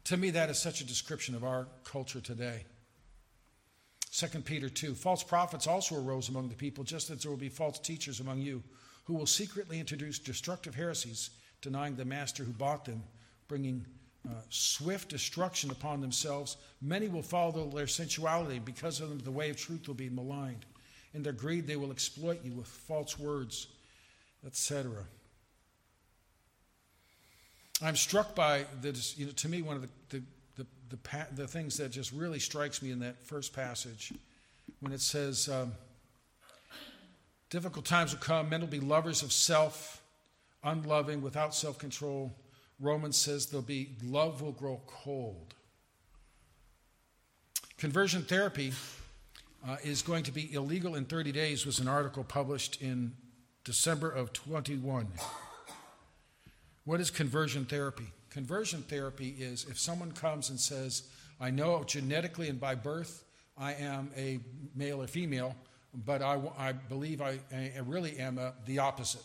To me, that is such a description of our culture today. 2 Peter 2 False prophets also arose among the people, just as there will be false teachers among you, who will secretly introduce destructive heresies, denying the master who bought them, bringing uh, swift destruction upon themselves. Many will follow their sensuality. Because of them, the way of truth will be maligned. In their greed, they will exploit you with false words, etc. I'm struck by this, you know, to me, one of the, the, the, the, the, things that just really strikes me in that first passage when it says, um, Difficult times will come, men will be lovers of self, unloving, without self control. Romans says there'll be, love will grow cold. Conversion therapy uh, is going to be illegal in 30 days was an article published in December of 21. What is conversion therapy? Conversion therapy is if someone comes and says, I know genetically and by birth I am a male or female, but I, I believe I, I, really am a, the opposite.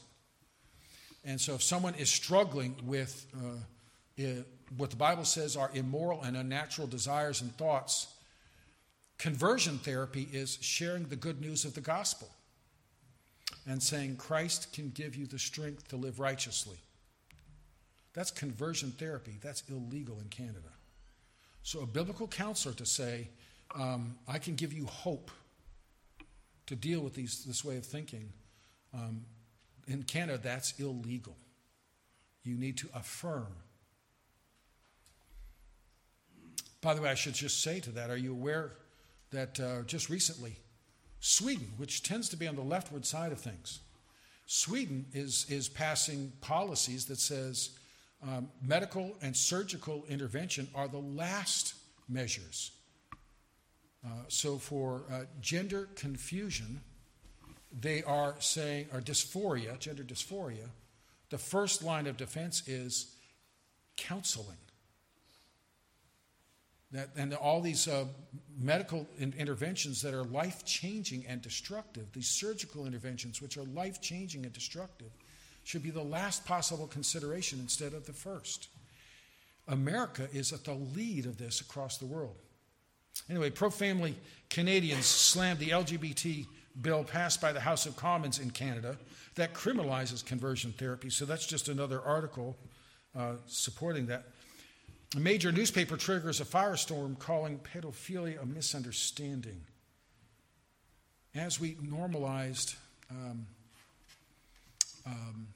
And so if someone is struggling with uh, what the Bible says are immoral and unnatural desires and thoughts, Conversion therapy is sharing the good news of the gospel and saying Christ can give you the strength to live righteously. That's conversion therapy. That's illegal in Canada. So, a biblical counselor to say, um, I can give you hope to deal with these, this way of thinking, um, in Canada, that's illegal. You need to affirm. By the way, I should just say to that, are you aware that uh, just recently, Sweden, which tends to be on the leftward side of things, Sweden is, is passing policies that says um, medical and surgical intervention are the last measures. Uh, so for uh, gender confusion, they are saying, or dysphoria, gender dysphoria, the first line of defense is counseling. That, and all these uh, medical in- interventions that are life changing and destructive, these surgical interventions, which are life changing and destructive, should be the last possible consideration instead of the first. America is at the lead of this across the world. Anyway, pro family Canadians slammed the LGBT bill passed by the House of Commons in Canada that criminalizes conversion therapy. So that's just another article uh, supporting that. A major newspaper triggers a firestorm calling pedophilia a misunderstanding. As we normalized um, um,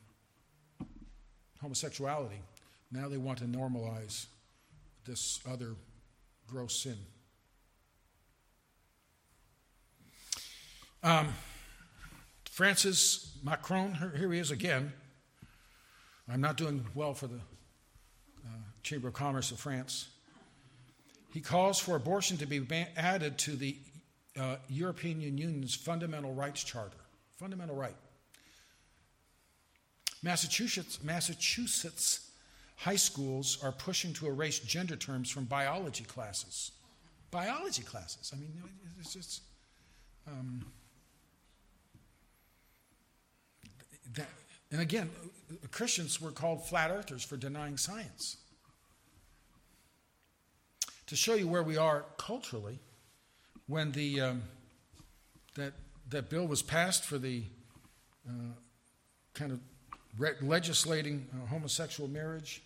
homosexuality, now they want to normalize this other gross sin. Um, France's Macron, here he is again. I'm not doing well for the uh, Chamber of Commerce of France. He calls for abortion to be added to the uh, European Union's Fundamental Rights Charter. Fundamental right. Massachusetts, Massachusetts high schools are pushing to erase gender terms from biology classes. Biology classes. I mean, it's just. Um, that, and again, Christians were called flat earthers for denying science. To show you where we are culturally, when the um, that that bill was passed for the uh, kind of re- legislating uh, homosexual marriage,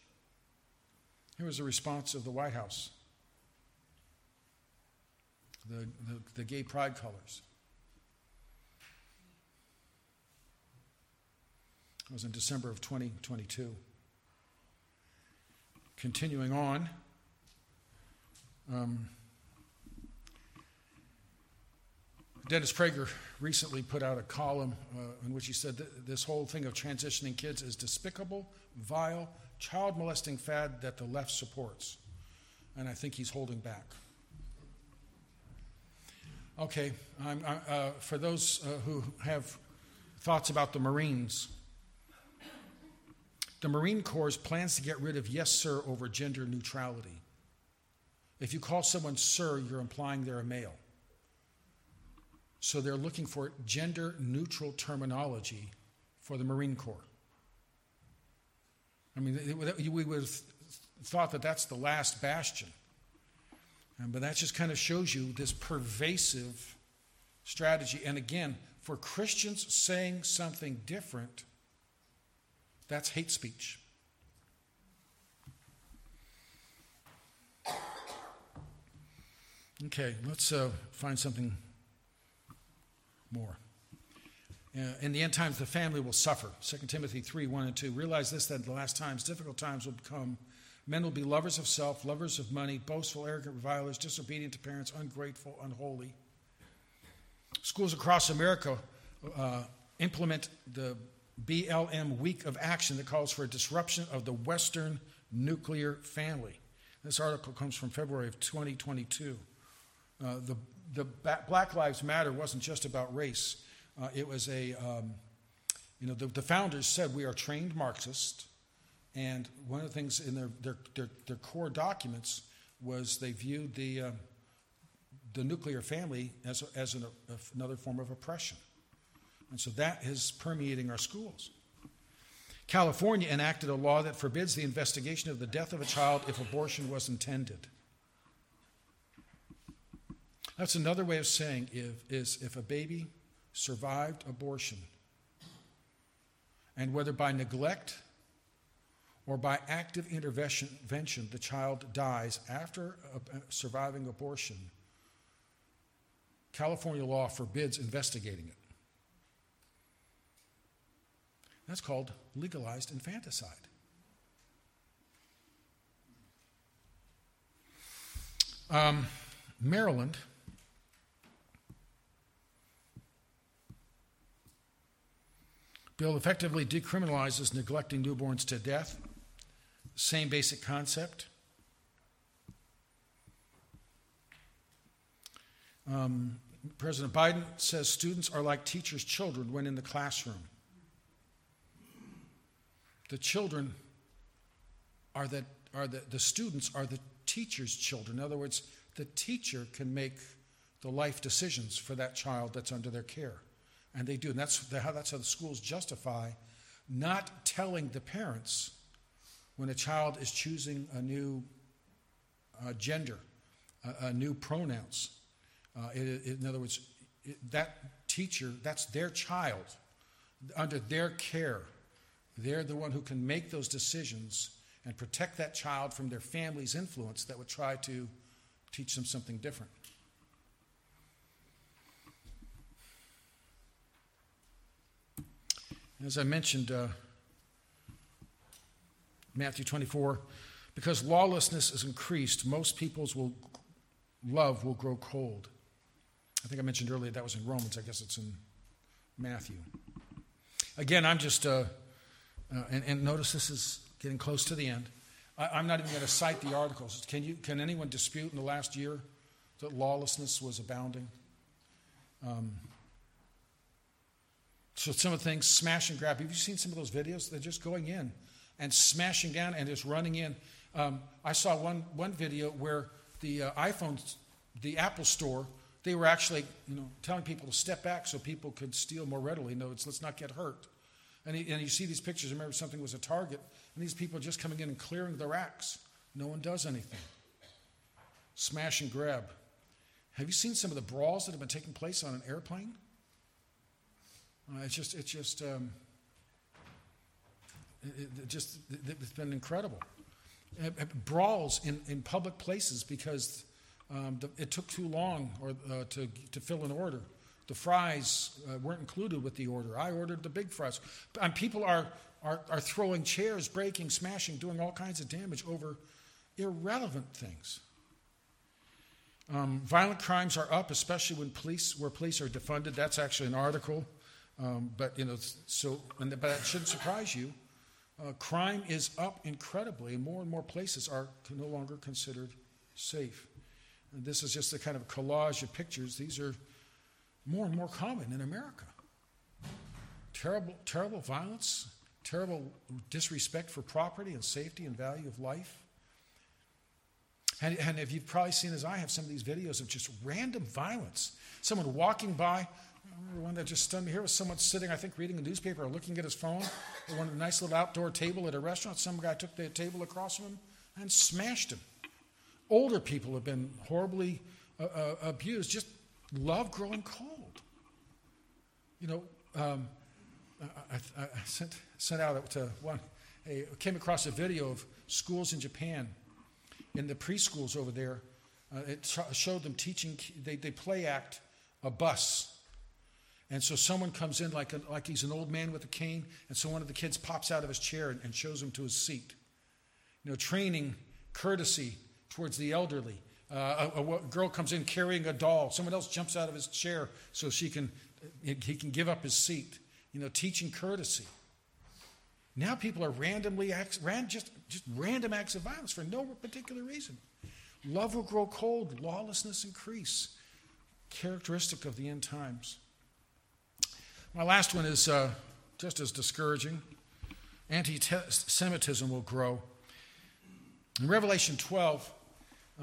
here was the response of the White House. The, the, the gay pride colors. It was in December of 2022. Continuing on, um, Dennis Prager recently put out a column uh, in which he said that this whole thing of transitioning kids is despicable, vile, child molesting fad that the left supports. And I think he's holding back. Okay, I'm, I, uh, for those uh, who have thoughts about the Marines, the Marine Corps plans to get rid of yes, sir over gender neutrality. If you call someone sir, you're implying they're a male. So they're looking for gender neutral terminology for the Marine Corps. I mean, we would have thought that that's the last bastion. But that just kind of shows you this pervasive strategy. And again, for Christians saying something different, that's hate speech. Okay, let's uh, find something more. Uh, in the end times, the family will suffer. 2 Timothy 3 1 and 2. Realize this that the last times, difficult times will come. Men will be lovers of self, lovers of money, boastful, arrogant, revilers, disobedient to parents, ungrateful, unholy. Schools across America uh, implement the BLM week of action that calls for a disruption of the Western nuclear family. This article comes from February of 2022. Uh, the, the Black Lives Matter wasn't just about race. Uh, it was a, um, you know, the, the, founders said we are trained Marxists, and one of the things in their, their, their, their core documents was they viewed the, uh, the nuclear family as, a, as an, another form of oppression. And so that is permeating our schools. California enacted a law that forbids the investigation of the death of a child if abortion was intended. That's another way of saying if, is if a baby survived abortion, and whether by neglect or by active intervention the child dies after surviving abortion, California law forbids investigating it. That's called legalized infanticide. Um, Maryland. Bill effectively decriminalizes neglecting newborns to death. Same basic concept. Um, President Biden says students are like teachers' children when in the classroom the children are the, are the, the students are the teacher's children. In other words, the teacher can make the life decisions for that child that's under their care. And they do. And that's how, that's how the schools justify not telling the parents when a child is choosing a new uh, gender, a, a, new pronouns. Uh, it, it, in other words, it, that teacher, that's their child under their care. They're the one who can make those decisions and protect that child from their family's influence that would try to teach them something different. As I mentioned, uh, Matthew 24, because lawlessness is increased, most people's will, love will grow cold. I think I mentioned earlier that was in Romans. I guess it's in Matthew. Again, I'm just, uh, uh, and, and, notice this is getting close to the end. I, am not even going to cite the articles. Can, you, can anyone dispute in the last year that lawlessness was abounding? Um, so some of the things, smash and grab. Have you seen some of those videos? They're just going in and smashing down and just running in. Um, I saw one, one video where the uh, iPhone, the Apple store, they were actually, you know, telling people to step back so people could steal more readily. No, it's let's not get hurt. And, he, and you see these pictures. Remember something was a target, and these people just coming in and clearing the racks. No one does anything. Smash and grab. Have you seen some of the brawls that have been taking place on an airplane? It's just, it's just, um, it, it just, it's been incredible. Brawls in, in public places because um, the, it took too long or, uh, to, to fill an order. The fries uh, weren't included with the order. I ordered the big fries. And people are, are, are throwing chairs, breaking, smashing, doing all kinds of damage over irrelevant things. Um, violent crimes are up, especially when police, where police are defunded. That's actually an article um, but you know, so and, but that shouldn't surprise you. Uh, crime is up incredibly, and more and more places are no longer considered safe. And this is just a kind of collage of pictures. These are more and more common in America. Terrible, terrible violence, terrible disrespect for property and safety and value of life. And, and if you've probably seen, as I have, some of these videos of just random violence. Someone walking by, one that just stunned me here was someone sitting, I think, reading a newspaper or looking at his phone at one of the nice little outdoor table at a restaurant. Some guy took the table across from him and smashed him. Older people have been horribly uh, uh, abused. Just love growing cold. You know, um, I, I, I, sent, sent out to one, I came across a video of schools in Japan, in the preschools over there. Uh, it showed them teaching, they, they play act a bus and so someone comes in like, a, like he's an old man with a cane, and so one of the kids pops out of his chair and, and shows him to his seat. You know, training courtesy towards the elderly. Uh, a, a, girl comes in carrying a doll. Someone else jumps out of his chair so she can, he can give up his seat. You know, teaching courtesy. Now people are randomly acts, ran, just, just random acts of violence for no particular reason. Love will grow cold, lawlessness increase. Characteristic of the end times. My last one is uh, just as discouraging. Anti Semitism will grow. In Revelation 12,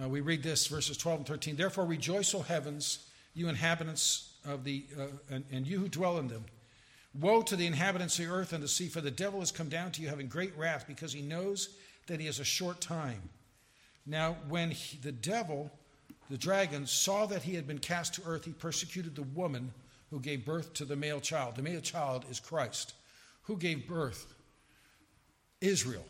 uh, we read this, verses 12 and 13. Therefore, rejoice, O heavens, you inhabitants of the, uh, and, and you who dwell in them. Woe to the inhabitants of the earth and the sea, for the devil has come down to you having great wrath, because he knows that he has a short time. Now, when he, the devil, the dragon, saw that he had been cast to earth, he persecuted the woman who gave birth to the male child. The male child is Christ. Who gave birth? Israel.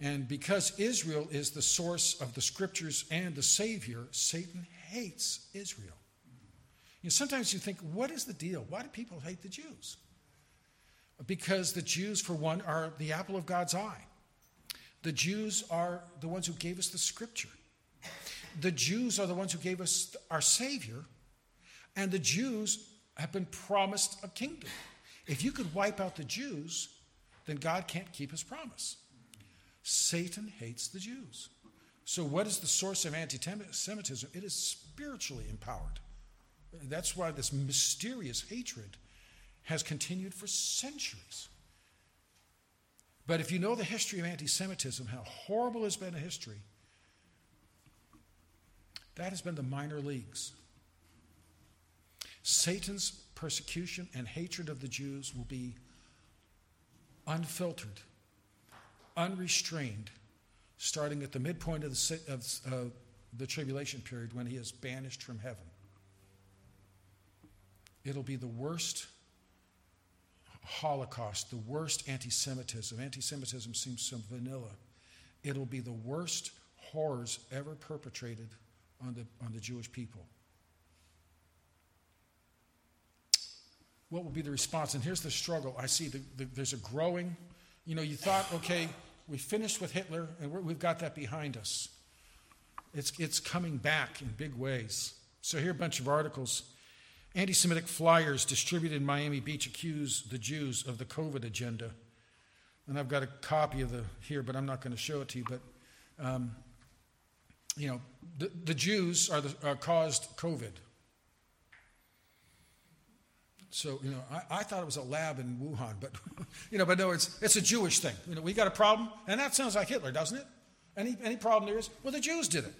And because Israel is the source of the scriptures and the Savior, Satan hates Israel. You know, sometimes you think, what is the deal? Why do people hate the Jews? Because the Jews, for one, are the apple of God's eye. The Jews are the ones who gave us the scripture. The Jews are the ones who gave us our Savior, and the Jews have been promised a kingdom. If you could wipe out the Jews, then God can't keep his promise. Satan hates the Jews. So, what is the source of anti Semitism? It is spiritually empowered. That's why this mysterious hatred has continued for centuries. But if you know the history of anti Semitism, how horrible has been a history, that has been the minor leagues. Satan's persecution and hatred of the Jews will be unfiltered, unrestrained, starting at the midpoint of the, of, the tribulation period when he is banished from heaven. It'll be the worst, Holocaust, the worst anti Semitism. Anti Semitism seems so vanilla. It'll be the worst horrors ever perpetrated on the, on the Jewish people. What will be the response? And here's the struggle. I see the, the, there's a growing, you know, you thought, okay, we finished with Hitler and we've got that behind us. It's, it's coming back in big ways. So, here are a bunch of articles. Anti Semitic flyers distributed in Miami Beach accuse the Jews of the COVID agenda. And I've got a copy of the here, but I'm not going to show it to you. But, um, you know, the, the Jews are, the, are caused COVID. So, you know, I, I, thought it was a lab in Wuhan, but, you know, but no, it's, it's a Jewish thing. You know, we got a problem, and that sounds like Hitler, doesn't it? Any, any problem there is? Well, the Jews did it.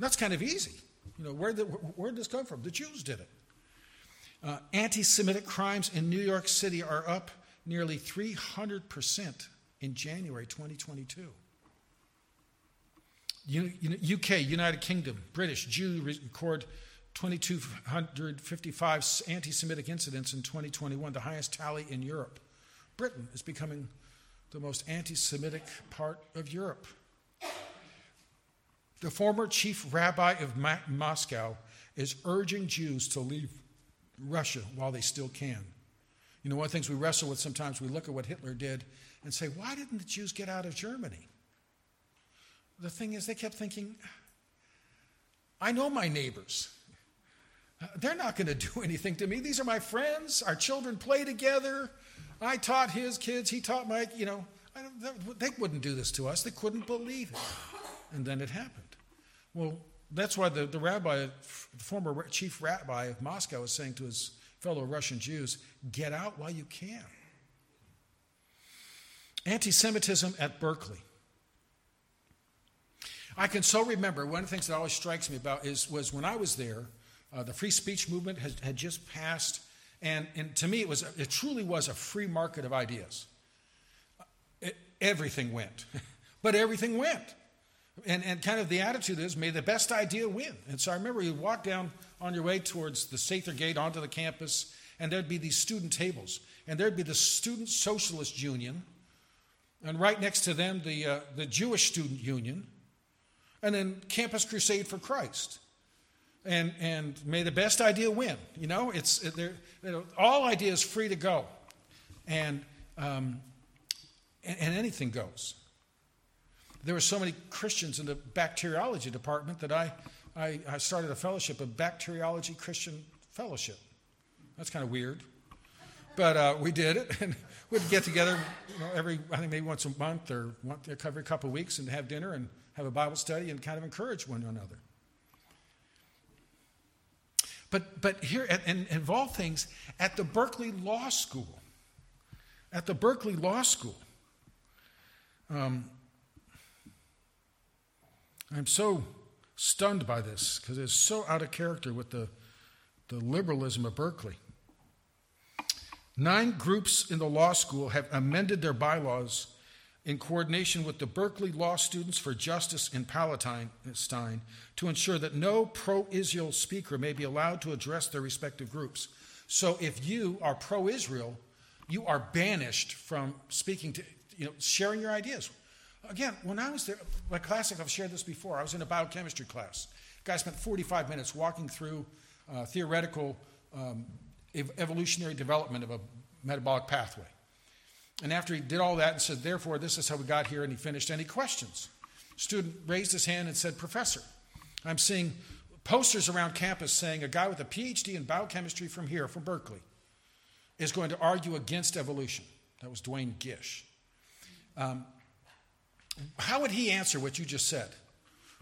That's kind of easy. You know, where did, where did this come from? The Jews did it. Uh, Anti Semitic crimes in New York City are up nearly 300% in January 2022. U- UK, United Kingdom, British, Jew record 2,255 anti Semitic incidents in 2021, the highest tally in Europe. Britain is becoming the most anti Semitic part of Europe. The former chief rabbi of Ma- Moscow is urging Jews to leave Russia while they still can. You know, one of the things we wrestle with sometimes, we look at what Hitler did and say, why didn't the Jews get out of Germany? The thing is, they kept thinking, I know my neighbors. They're not going to do anything to me. These are my friends. Our children play together. I taught his kids. He taught my, you know, they wouldn't do this to us. They couldn't believe it. And then it happened. Well, that's why the, the rabbi, the former chief rabbi of Moscow, is saying to his fellow Russian Jews get out while you can. Anti Semitism at Berkeley. I can so remember one of the things that always strikes me about is was when I was there, uh, the free speech movement had, had just passed, and, and to me it was it truly was a free market of ideas. It, everything went, but everything went. And, and kind of the attitude is, may the best idea win. And so I remember you walk down on your way towards the Sather Gate onto the campus, and there'd be these student tables. And there'd be the Student Socialist Union, and right next to them, the, uh, the Jewish Student Union, and then Campus Crusade for Christ. And, and may the best idea win. You know, it's, all ideas free to go. And, um, and, and anything goes there were so many Christians in the bacteriology department that I, I, I started a fellowship, a bacteriology Christian fellowship. That's kind of weird. But uh, we did it, and we'd get together you know, every, I think maybe once a month or once, every couple of weeks and have dinner and have a Bible study and kind of encourage one another. But, but here, and, and of all things, at the Berkeley Law School, at the Berkeley Law School, um, I'm so stunned by this because it's so out of character with the, the liberalism of Berkeley. Nine groups in the law school have amended their bylaws in coordination with the Berkeley Law Students for Justice in Palestine to ensure that no pro Israel speaker may be allowed to address their respective groups. So if you are pro Israel, you are banished from speaking to, you know, sharing your ideas. Again, when I was there, my classic, I've shared this before, I was in a biochemistry class. Guy spent 45 minutes walking through uh, theoretical um, ev- evolutionary development of a metabolic pathway. And after he did all that and said, therefore, this is how we got here, and he finished, any questions? Student raised his hand and said, Professor, I'm seeing posters around campus saying a guy with a PhD in biochemistry from here, from Berkeley, is going to argue against evolution. That was Duane Gish. Um, how would he answer what you just said?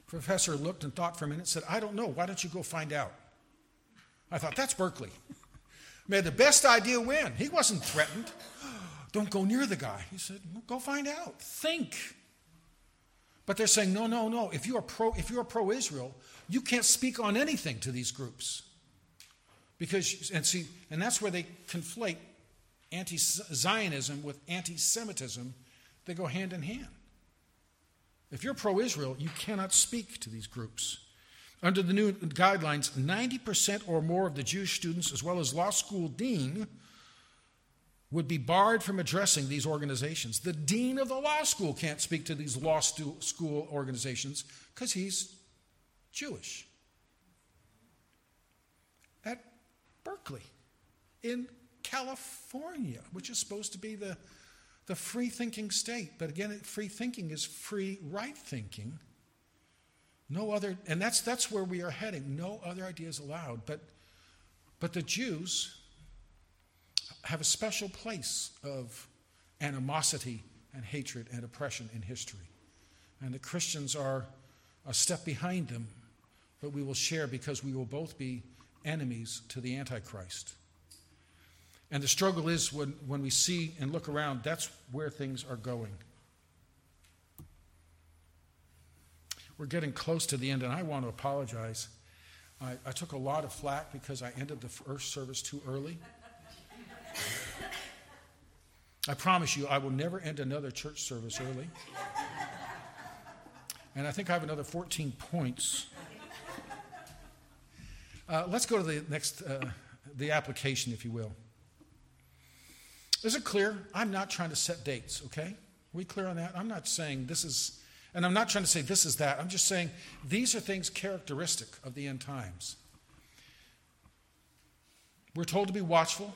Professor looked and thought for a minute and said, I don't know. Why don't you go find out? I thought, that's Berkeley. May the best idea win. He wasn't threatened. Don't go near the guy. He said, well, go find out. Think. But they're saying, no, no, no. If you are pro, if you are pro-Israel, you can't speak on anything to these groups. Because and see, and that's where they conflate anti-Zionism with anti-Semitism. They go hand in hand. If you're pro Israel, you cannot speak to these groups. Under the new guidelines, 90% or more of the Jewish students, as well as law school dean, would be barred from addressing these organizations. The dean of the law school can't speak to these law school organizations because he's Jewish. At Berkeley, in California, which is supposed to be the, the free thinking state. But again, free thinking is free right thinking. No other, and that's, that's where we are heading. No other ideas allowed. But, but the Jews have a special place of animosity and hatred and oppression in history. And the Christians are a step behind them, but we will share because we will both be enemies to the Antichrist. And the struggle is when, when we see and look around, that's where things are going. We're getting close to the end, and I want to apologize. I, I took a lot of flack because I ended the first service too early. I promise you, I will never end another church service early. And I think I have another 14 points. Uh, let's go to the next, uh, the application, if you will. Is it clear? I'm not trying to set dates, okay? Are we clear on that? I'm not saying this is, and I'm not trying to say this is that. I'm just saying these are things characteristic of the end times. We're told to be watchful.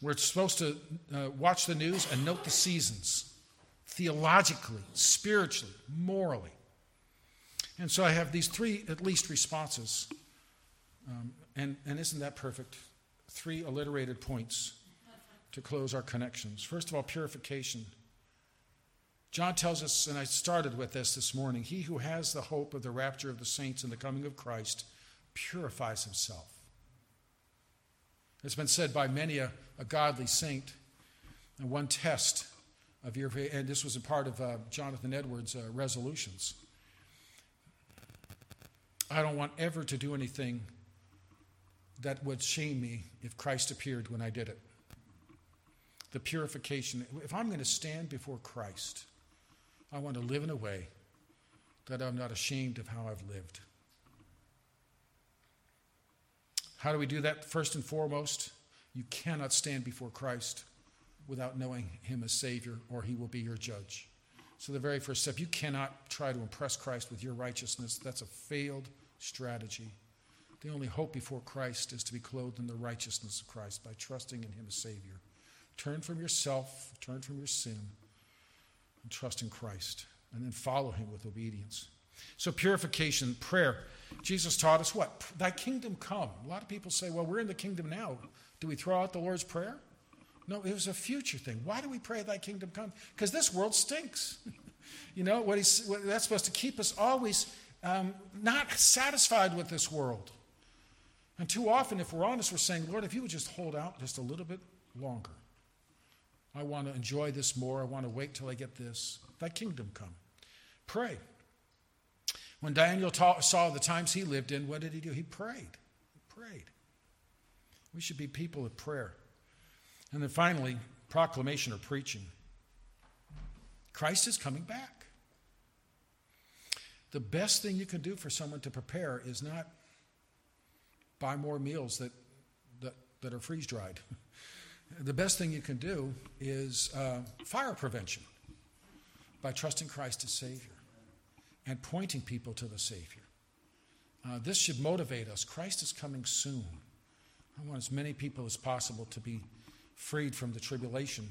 We're supposed to uh, watch the news and note the seasons theologically, spiritually, morally. And so I have these three, at least, responses. Um, and, and isn't that perfect? Three alliterated points to close our connections. First of all, purification. John tells us, and I started with this this morning he who has the hope of the rapture of the saints and the coming of Christ purifies himself. It's been said by many a, a godly saint, and one test of your, faith, and this was a part of uh, Jonathan Edwards' uh, resolutions. I don't want ever to do anything that would shame me if Christ appeared when I did it. The purification. If I'm going to stand before Christ, I want to live in a way that I'm not ashamed of how I've lived. How do we do that? First and foremost, you cannot stand before Christ without knowing Him as Savior, or He will be your judge. So, the very first step, you cannot try to impress Christ with your righteousness. That's a failed strategy. The only hope before Christ is to be clothed in the righteousness of Christ by trusting in Him as Savior. Turn from yourself, turn from your sin, and trust in Christ, and then follow Him with obedience. So, purification, prayer. Jesus taught us what? Thy kingdom come. A lot of people say, well, we're in the kingdom now. Do we throw out the Lord's Prayer? No, it was a future thing. Why do we pray, Thy kingdom come? Because this world stinks. you know, what he's, what, that's supposed to keep us always um, not satisfied with this world. And too often, if we're honest, we're saying, Lord, if you would just hold out just a little bit longer. I want to enjoy this more. I want to wait till I get this. Thy kingdom come. Pray. When Daniel ta- saw the times he lived in, what did he do? He prayed. He prayed. We should be people of prayer. And then finally, proclamation or preaching. Christ is coming back. The best thing you can do for someone to prepare is not buy more meals that, that, that are freeze dried. the best thing you can do is uh, fire prevention by trusting Christ as Savior and pointing people to the Savior. Uh, this should motivate us. Christ is coming soon. I want as many people as possible to be freed from the tribulation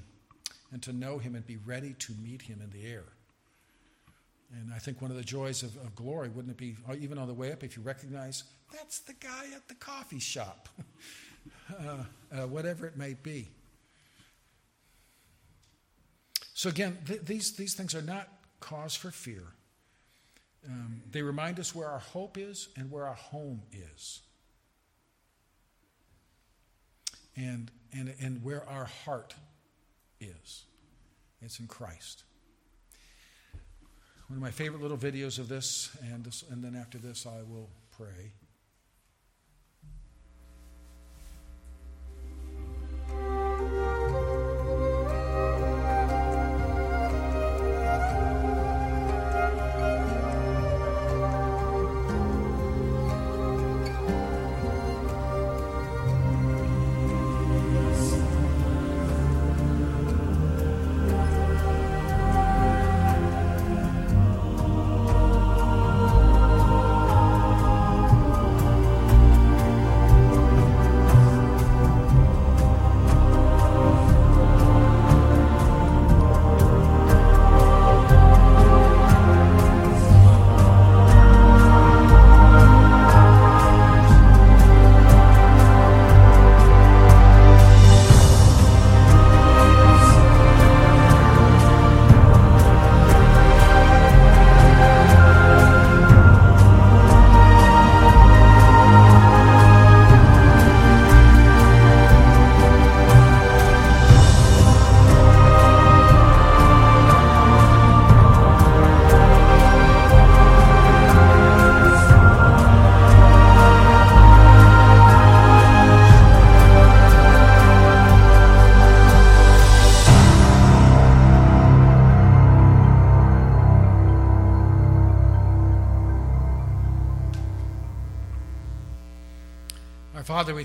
and to know Him and be ready to meet Him in the air. And I think one of the joys of, of glory, wouldn't it be, uh, even on the way up, if you recognize that's the guy at the coffee shop, uh, uh, whatever it may be. So, again, th- these, these things are not cause for fear. Um, they remind us where our hope is and where our home is. And, and, and where our heart is. It's in Christ. One of my favorite little videos of this, and, this, and then after this, I will pray.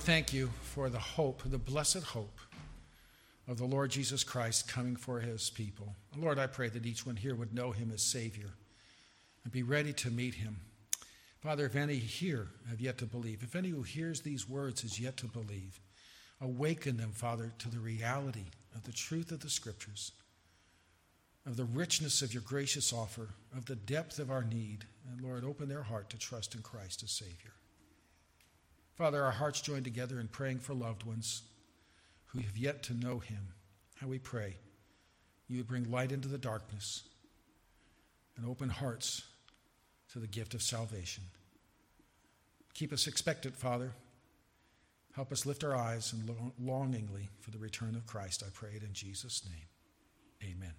Thank you for the hope, the blessed hope of the Lord Jesus Christ coming for his people. Lord, I pray that each one here would know him as Savior and be ready to meet him. Father, if any here have yet to believe, if any who hears these words is yet to believe, awaken them, Father, to the reality of the truth of the Scriptures, of the richness of your gracious offer, of the depth of our need. And Lord, open their heart to trust in Christ as Savior. Father, our hearts join together in praying for loved ones who have yet to know him. How we pray you would bring light into the darkness and open hearts to the gift of salvation. Keep us expectant, Father. Help us lift our eyes and longingly for the return of Christ. I pray it in Jesus' name. Amen.